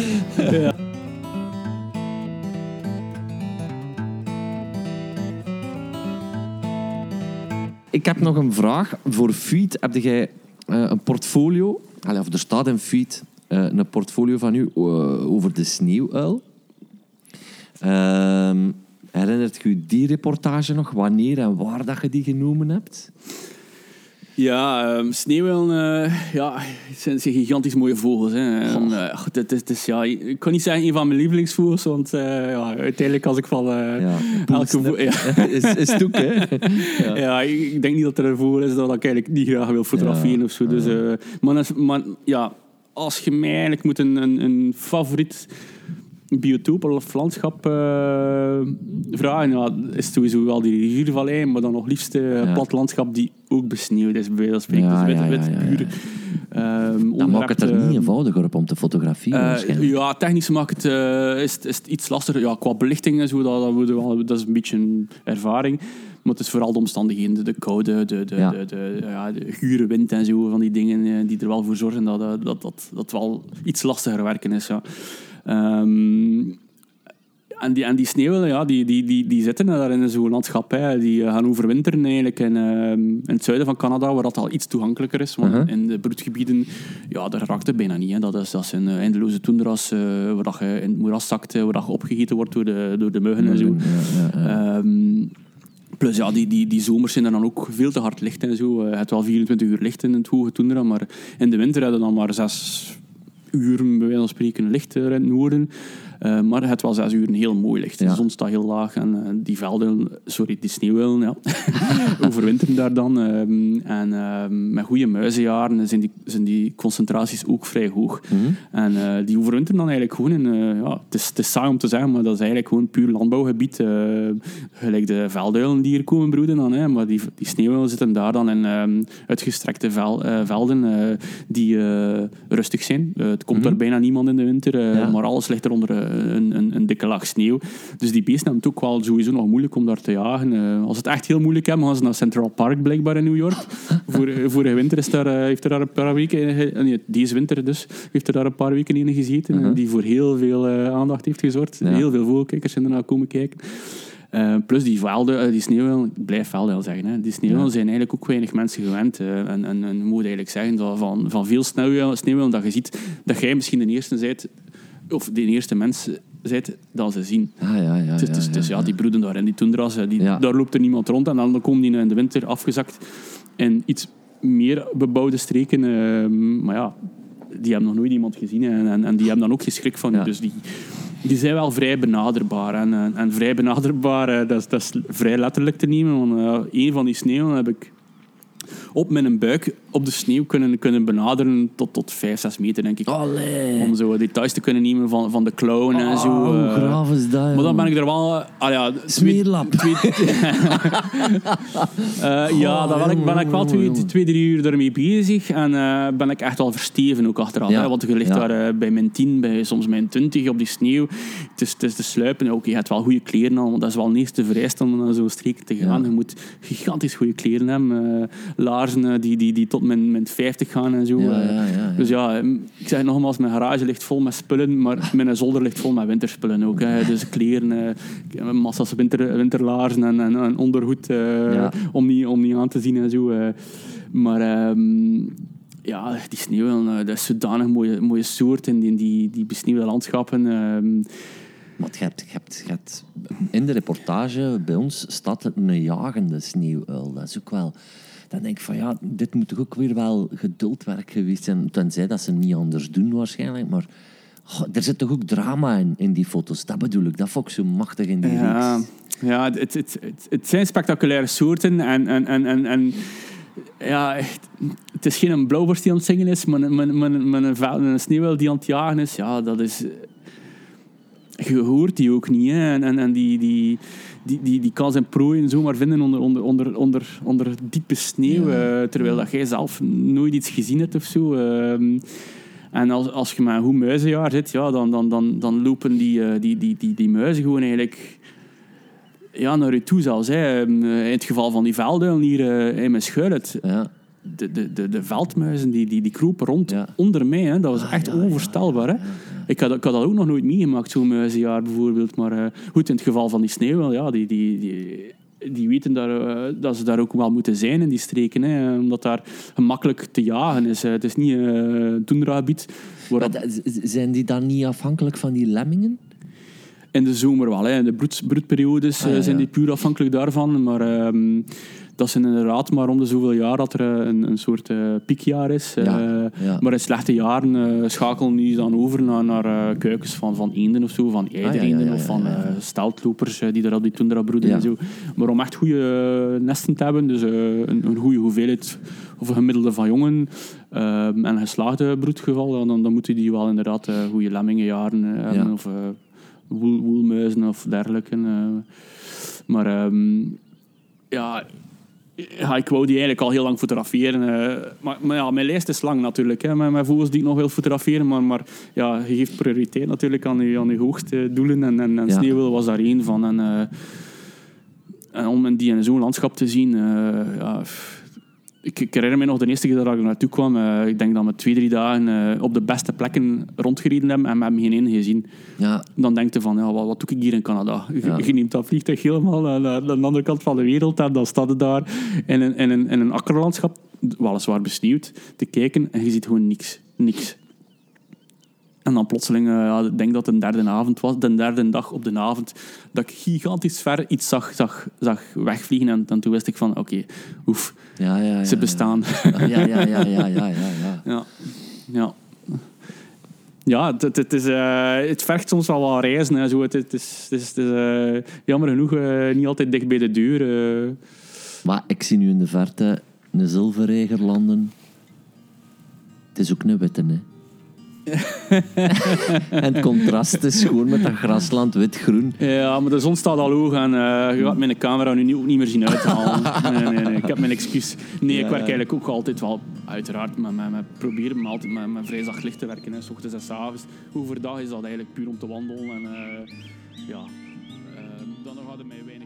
Ik heb nog een vraag. Voor Feed heb jij eh, een portfolio, Allee, of er staat in Feed een portfolio van u eh, over de sneeuwuil. Ehm, herinnert u die reportage nog? Wanneer en waar dat je die genomen hebt? Ja, ehm sneeuwwillen, eh, ja, het zijn, het zijn gigantisch mooie vogels. Hè. En, eh, goed, het is, het is, ja, ik kan niet zeggen een van mijn lievelingsvogels, want eh, ja, uiteindelijk als ik van eh, Ja, elke ja, is, is toek, hè? Ja. ja, ik ik denk niet dat er een vogel is dat ik eigenlijk niet graag wil fotograferen of zo. Dus, eh, maar, maar ja, als je mij eigenlijk moet een, een, een favoriet biotoop of landschap eh, vragen, ja, is sowieso wel die riviervallei, maar dan nog liefst eh, Ja. plat landschap die ook besneeuwd is, bij wijze van spreken. Ja, dus wit, ja, wit, ja, ja, ja. puur. Ehm, Dan maakt het er niet eh, eenvoudiger op om te fotograferen, eh, waarschijnlijk. ja, technisch maakt het, is, is het iets lastiger. Ja, qua belichting en zo, dat, dat, dat is een beetje een ervaring. Maar het is vooral de omstandigheden, de, de koude, de, de, Ja. de, de, ja, de gure wind en zo, van die dingen eh, die er wel voor zorgen dat eh, dat, dat, dat wel iets lastiger werken is. Ja. Ehm, en die, en die sneeuwen, ja, die, die, die, die zitten daar in zo'n landschap. Hè. Die eh, gaan overwinteren eigenlijk in, ehm, in het zuiden van Canada, waar dat al iets toegankelijker is. Want Uh-huh. in de broedgebieden, ja, daar raakt het bijna niet. Hè. Dat, is, dat zijn eindeloze toendras, waar dat je in het moeras zakt, waar dat je opgegeten wordt door de, door de muggen en zo. Ja, ja, ja. Ehm, plus ja, die, die, die zomers zijn er dan ook veel te hard licht en zo. Eh, het wel 24 uur licht in het hoge toendra, maar in de winter we dan maar zes uur, bij wijze van spreken, licht eh, in het noorden. Eh, maar het was zes uur heel mooi licht. Ja. De zon staat heel laag en eh, die velden, sorry, die sneeuwwillen, ja, overwinteren daar dan. ehm, en ehm, met goede muizenjaren zijn die, zijn die concentraties ook vrij hoog. Mhm. En eh, die overwinteren dan eigenlijk gewoon in... ja, het, is, het is saai om te zeggen, maar dat is eigenlijk gewoon puur landbouwgebied. gelijk de velduilen die hier komen broeden dan. Hè, maar die, die zitten daar dan in ehm, uitgestrekte vel, velden die rustig zijn. Het komt daar bijna niemand in de winter, Mhm. Ja. maar alles ligt er onder eh, een, een, een dikke laag sneeuw. Dus die beesten hebben het ook wel sowieso nog moeilijk om daar te jagen. Eh, als het echt heel moeilijk hebben, gaan ze naar Central Park blijkbaar in New York. Voor, eh, vorige winter is daar, eh, heeft er daar een paar weken... eh, nee, deze winter dus, heeft er daar een paar weken in gezeten. eh, Mhm. Die voor heel veel eh, aandacht heeft gezorgd. Ja. Heel veel vogelkijkers zijn ernaar komen kijken. Eh, plus die velden, eh, die sneeuwwillen, ik blijf velden zeggen, hè. die Ja. zijn eigenlijk ook weinig mensen gewend. eh, en, en, moet eigenlijk zeggen dat van, van veel sneeuwwillen dat je ziet, dat jij misschien de eerste bent, of de eerste mens bent dat ze zien. Ah, ja, ja, Dus, ja, dus, dus ja, die broeden daar in die toendras, die, daar loopt er niemand rond. En dan komen die in de winter afgezakt in iets meer bebouwde streken. eh, maar ja, die hebben nog nooit iemand gezien en, en, en die hebben dan ook geen schrik van. Dus die, die zijn wel vrij benaderbaar. En, en, en vrij benaderbaar, dat, is, dat is vrij letterlijk te nemen. Want eh, een van die sneeuwen heb ik op mijn buik op de sneeuw kunnen, kunnen benaderen tot, tot 5, 6 meter, denk ik. Allee. Om zo details te kunnen nemen van, van de clown en zo. Oh, hoe eh. graaf is dat, Maar dan joh. ben ik er wel... Ah ja, twee- Smeerlap. twee- Eh, ja, dan ben ik, ben ik wel twee, twee, drie uur ermee bezig. En eh, ben ik echt wel versteven ook achteraf. Ja. Hè? Want je ligt Ja. daar bij min 10, bij soms min 20 op die sneeuw. Het is, het is te sluipen. Oké, je hebt wel goede kleren aan, want dat is wel het eerste vereist om naar zo'n streek te gaan. Ja. Je moet gigantisch goede kleren hebben. eh, eh, die, die, die tot min, min 50 gaan en zo. Ja, eh. ja, ja, ja. Dus ja, eh, ik zeg nogmaals, mijn garage ligt vol met spullen, maar mijn zolder ligt vol met winterspullen ook. Hè. Dus kleren, eh, massa's winter, winterlaarzen en, en, en ondergoed om, niet, om niet aan te zien en zo. Maar ehm, ja, die sneeuw, dat is zodanig mooie, mooie soort in die, die, die besneeuwde landschappen. ehm. Want je hebt, je hebt, je hebt, in de reportage bij ons staat een jagende sneeuwuil. Dat is ook wel... Dan denk ik van ja, dit moet toch ook weer wel geduldwerk geweest zijn. Tenzij dat ze niet anders doen waarschijnlijk. Maar er zit toch ook drama in, in die foto's. Dat bedoel ik. Dat vond ik zo machtig in die Ja, reeks. ja het, het, het, het zijn spectaculaire soorten en, en, en, en, en ja, echt, het is geen blauwborst die aan het zingen is, maar, maar, maar, maar een, een sneeuwwil die aan het jagen is. Ja, dat is... Je hoort die ook niet, hè. En, en, en die, die, die, die, die kan zijn prooi zomaar vinden onder, onder, onder, onder, onder diepe sneeuw, Ja. eh, terwijl dat jij zelf nooit iets gezien hebt of zo. ehm. en als, als je met een goed muizenjaar zit, ja, dan, dan, dan, dan lopen die, eh, die, die, die, die muizen gewoon eigenlijk ja, naar je toe zelfs. Hè. Ehm, In het geval van die velduil hier eh, in mijn schuilet, Ja. de, de, de, de veldmuizen die, die, die kropen rond Ja. onder mij. Hè. Dat was Ah, echt onvoorstelbaar. Hè. Ik, had, ik had dat ook nog nooit meegemaakt, zo'n muizenjaar bijvoorbeeld. Maar eh, goed, in het geval van die sneeuw, wel, ja, die, die, die, die weten daar, eh, dat ze daar ook wel moeten zijn in die streken. Hè, omdat daar gemakkelijk te jagen is. Het is niet eh, een toendragebied. waar Maar dat- z- zijn die dan niet afhankelijk van die lemmingen? In de zomer wel. Hè. In de broed, broedperiodes Ah, ja, eh, zijn die puur afhankelijk daarvan. Maar ehm, dat zijn inderdaad maar om de zoveel jaar dat er eh, een, een soort eh, piekjaar is. Eh, Ja, ja. Maar in slechte jaren eh, schakelen die dan over naar, naar kuikens van, van eenden of zo, van Ah, ja, ja, of van steltlopers die daar op die tundra broeden en zo. Maar om echt goede nesten te hebben, dus een, een goede hoeveelheid of een gemiddelde van jongen ehm, en een geslaagde broedgeval, dan, dan, moeten die wel inderdaad goede lemmingenjaren hebben of woel, woelmuizen of dergelijke. maar ehm, ja, ja, ik wou die eigenlijk al heel lang fotograferen. eh, maar, maar ja, mijn lijst is lang natuurlijk. Hè, met, met vogels die ik nog wil fotograferen. Maar, maar ja, je geeft prioriteit natuurlijk aan je, aan je hoogste doelen. En, en, en Ja. sneeuwwil was daar één van. En, eh, en om die in zo'n landschap te zien... eh, ja, pff, ik, ik herinner me nog de eerste keer dat ik er naartoe kwam. eh, ik denk dat we twee, drie dagen eh, op de beste plekken rondgereden hebben. En we hebben geen één gezien Ja, dan denk je van, ja, wat, wat doe ik hier in Canada? Je, Ja. je neemt dat vliegtuig helemaal naar, naar de andere kant van de wereld en dan staat het daar in een, in een, in een akkerlandschap, weliswaar besneeuwd, te kijken en je ziet gewoon niks. Niks. En dan plotseling, eh, ik denk dat het een derde avond was, de derde dag op de avond, dat ik gigantisch ver iets zag, zag, zag wegvliegen. En, en toen wist ik van, oké, oef, ja, ja. ja ze bestaan. Ja, ja, ja, ja, ja, ja, ja. Ja, ja. Ja, het, het, is, eh, het vergt soms wel wat reizen. Hè, zo. Het, het is, het is, het is eh, jammer genoeg niet altijd dicht bij de deur. Maar ik zie nu in de verte een zilverreger landen. Het is ook een witte, hè. En het contrast is gewoon met dat grasland wit-groen. Ja, maar de zon staat al hoog en eh, je gaat mijn camera nu niet, ook niet meer zien uithalen. Nee, nee, nee. Ik heb mijn excuus. Nee, ik werk eigenlijk ook altijd wel, uiteraard, met, met, met proberen maar altijd met, met vrij zacht licht te werken. Hè, s ochtends en s avonds. Overdag is dat eigenlijk puur om te wandelen. En, eh, ja, eh, dan hadden mij weinig